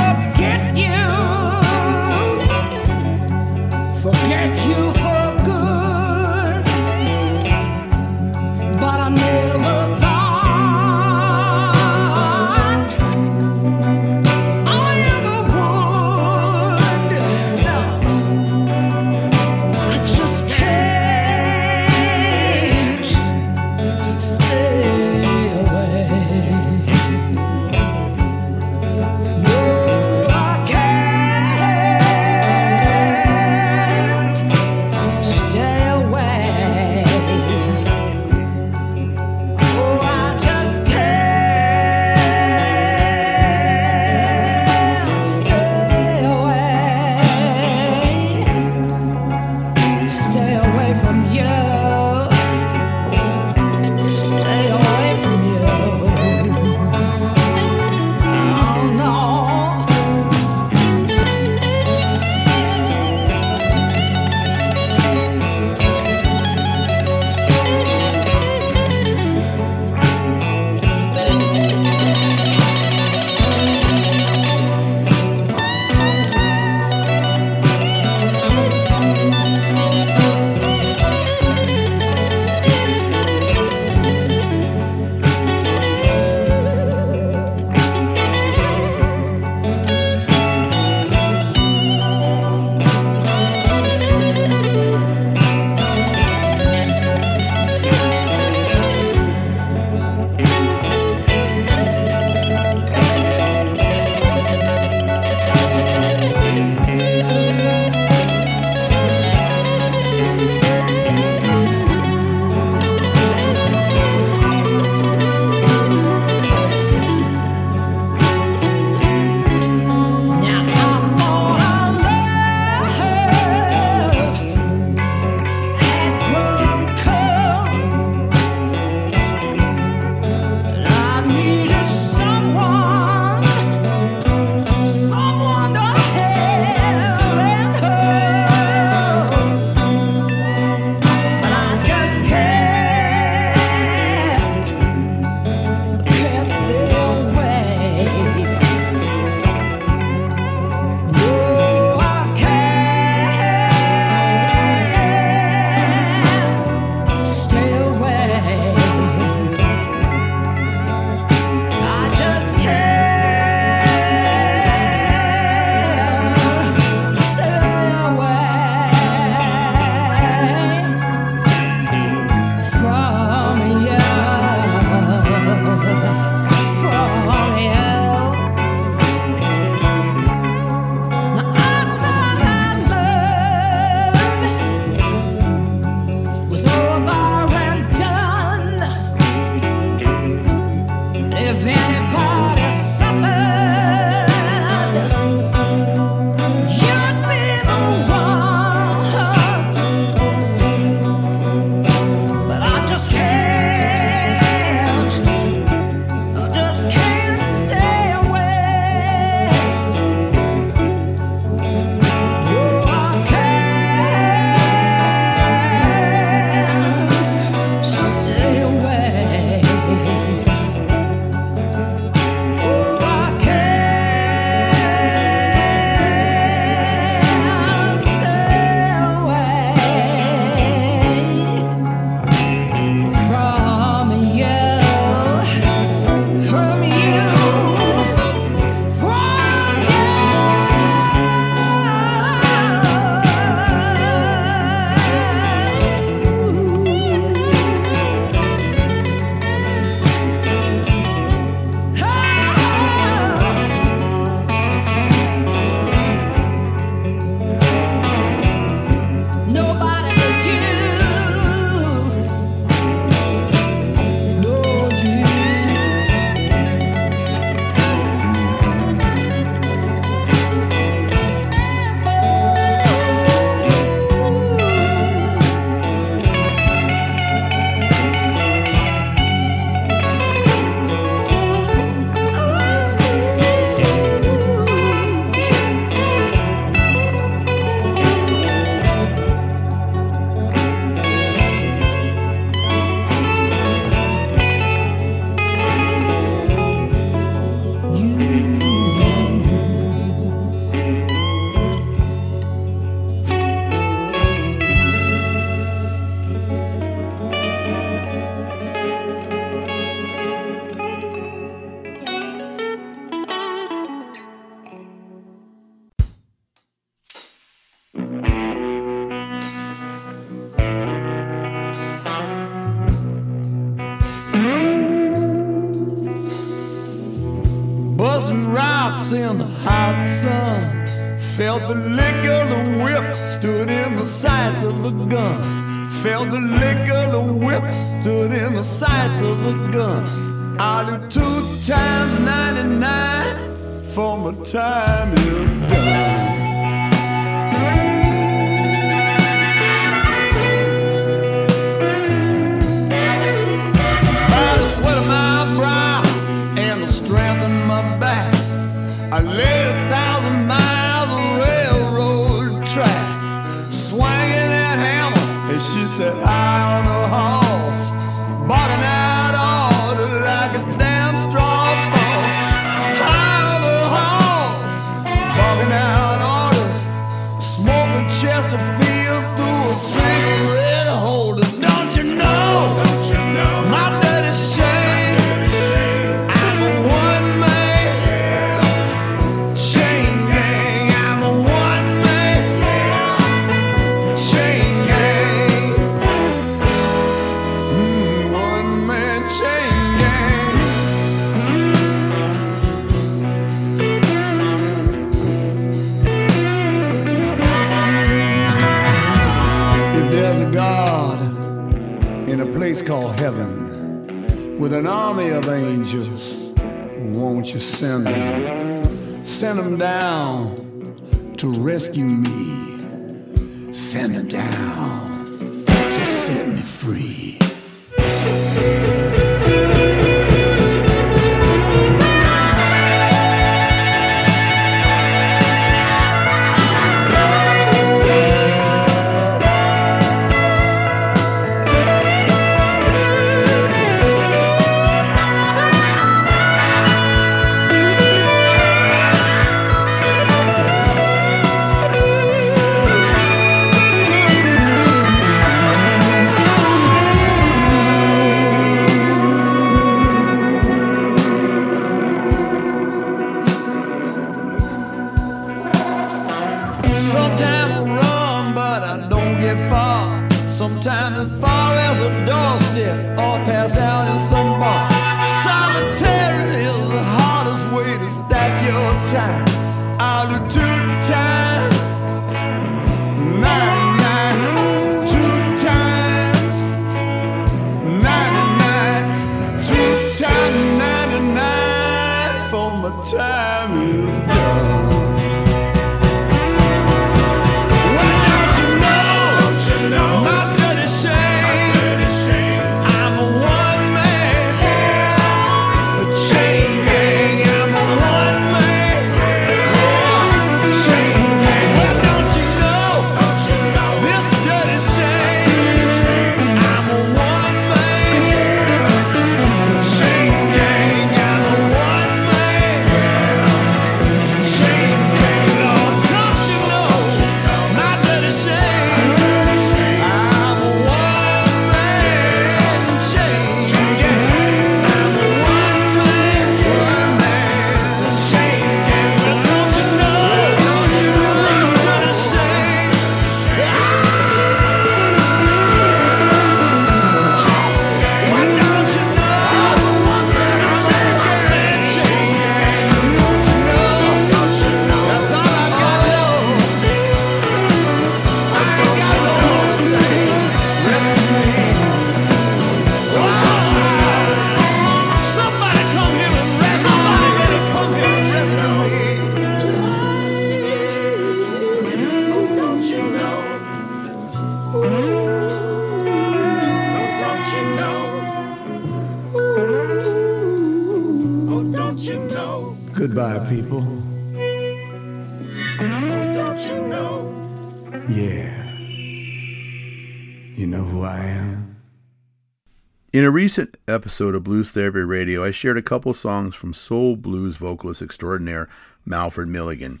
episode of Blues Therapy Radio, I shared a couple songs from soul blues vocalist extraordinaire Malford Milligan.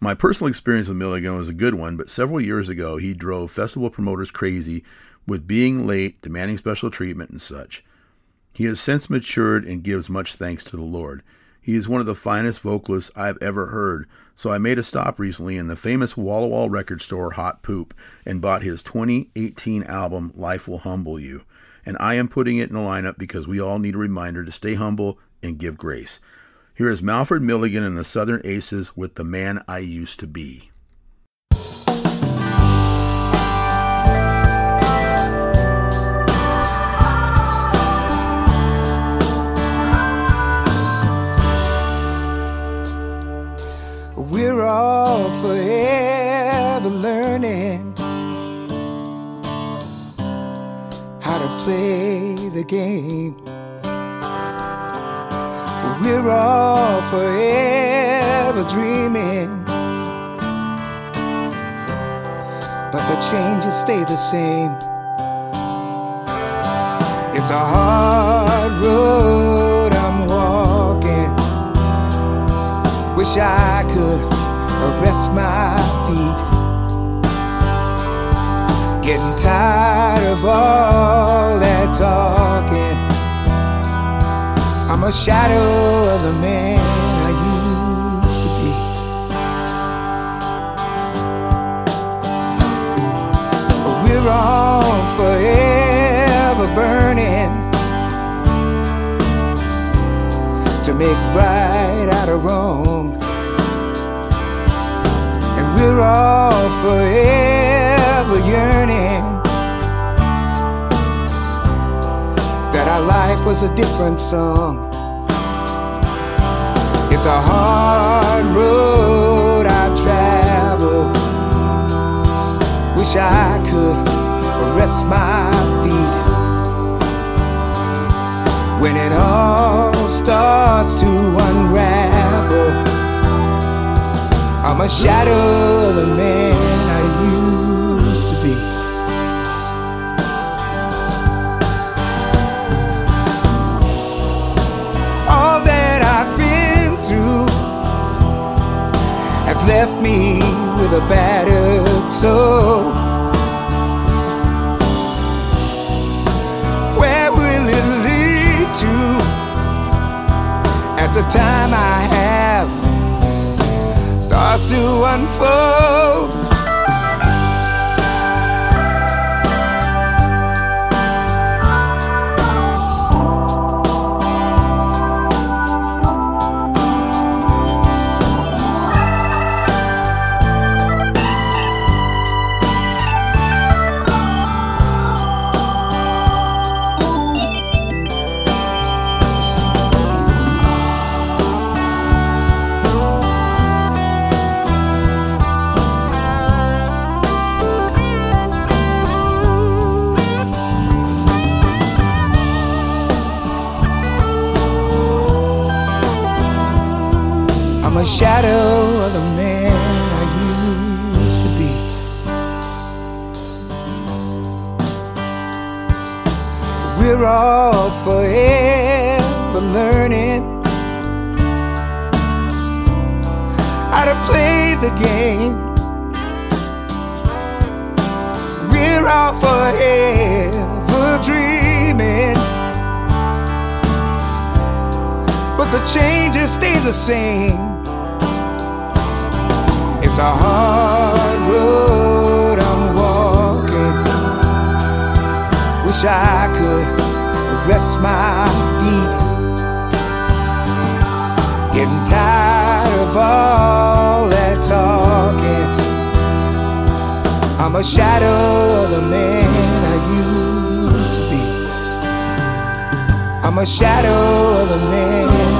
My personal experience with Milligan was a good one, but several years ago he drove festival promoters crazy with being late, demanding special treatment, and such. He has since matured and gives much thanks to the Lord. He is one of the finest vocalists I've ever heard, so I made a stop recently in the famous Walla Walla record store Hot Poop and bought his 2018 album Life Will Humble You and I am putting it in the lineup because we all need a reminder to stay humble and give grace. Here is Malford Milligan and the Southern Aces with The Man I Used to Be. We're all game. We're all forever dreaming, but the changes stay the same. It's a hard road I'm walking. Wish I could arrest my feet. Getting tired of all that A shadow of the man I used to be. We're all forever burning to make right out of wrong. And we're all forever yearning that our life was a different song. It's a hard road I travel. Wish I could rest my feet when it all starts to unravel. I'm a shadow of the man left me with a battered soul. Where will it lead to as the time I have starts to unfold? Shadow of the man I used to be. We're all forever learning how to play the game. We're all forever dreaming. But the changes stay the same. It's a hard road I'm walking. Wish I could rest my feet. Getting tired of all that talking. I'm a shadow of the man I used to be. I'm a shadow of the man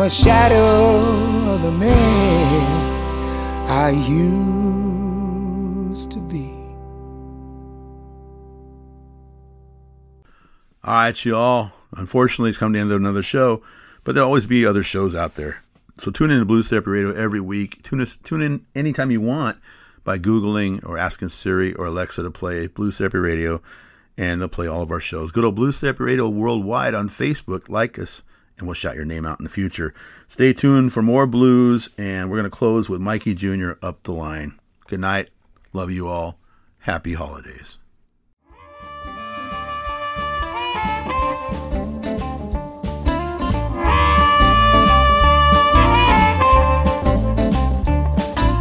I'm a shadow of the man I used to be. All right, you all. Unfortunately, it's come to the end of another show, but there'll always be other shows out there. So tune in to Blues Therapy Radio every week. Tune us, tune in anytime you want by Googling or asking Siri or Alexa to play Blues Therapy Radio, and they'll play all of our shows. Go to Blues Therapy Radio Worldwide on Facebook, like us, and we'll shout your name out in the future. Stay tuned for more blues, and we're going to close with Mikey Jr. up the line. Good night. Love you all. Happy holidays.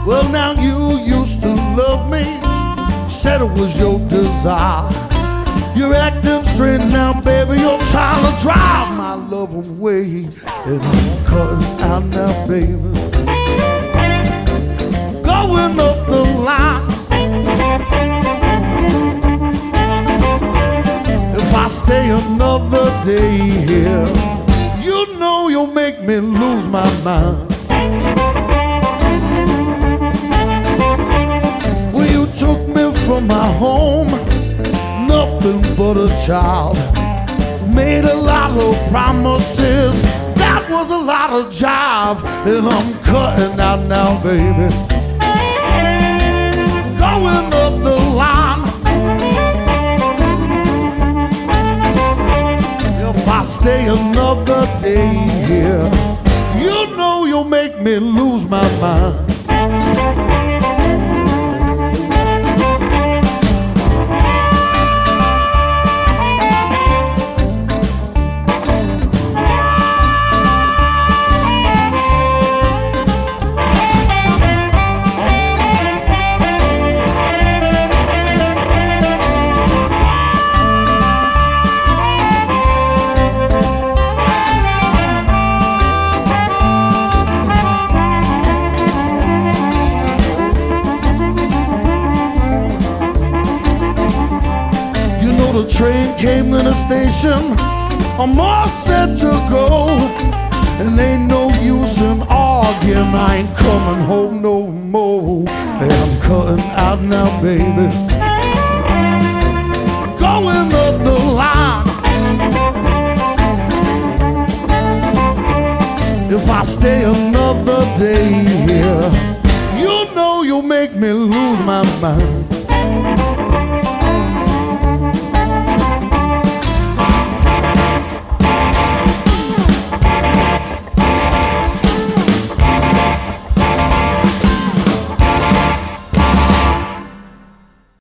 Well, now you used to love me, said it was your desire. You're acting strange now, baby. You're trying to drive my love away. And I'm cutting out now, baby. Going up the line. If I stay another day here, you know you'll make me lose my mind. Well, you took me from my home, nothing but a child. Made a lot of promises, that was a lot of jive, and I'm cutting out now, baby. Going up the line. If I stay another day here, you know you'll make me lose my mind. Train came to the station. I'm all set to go. And ain't no use in arguing. I ain't coming home no more. And I'm cutting out now, baby. Going up the line. If I stay another day here, you know you'll make me lose my mind.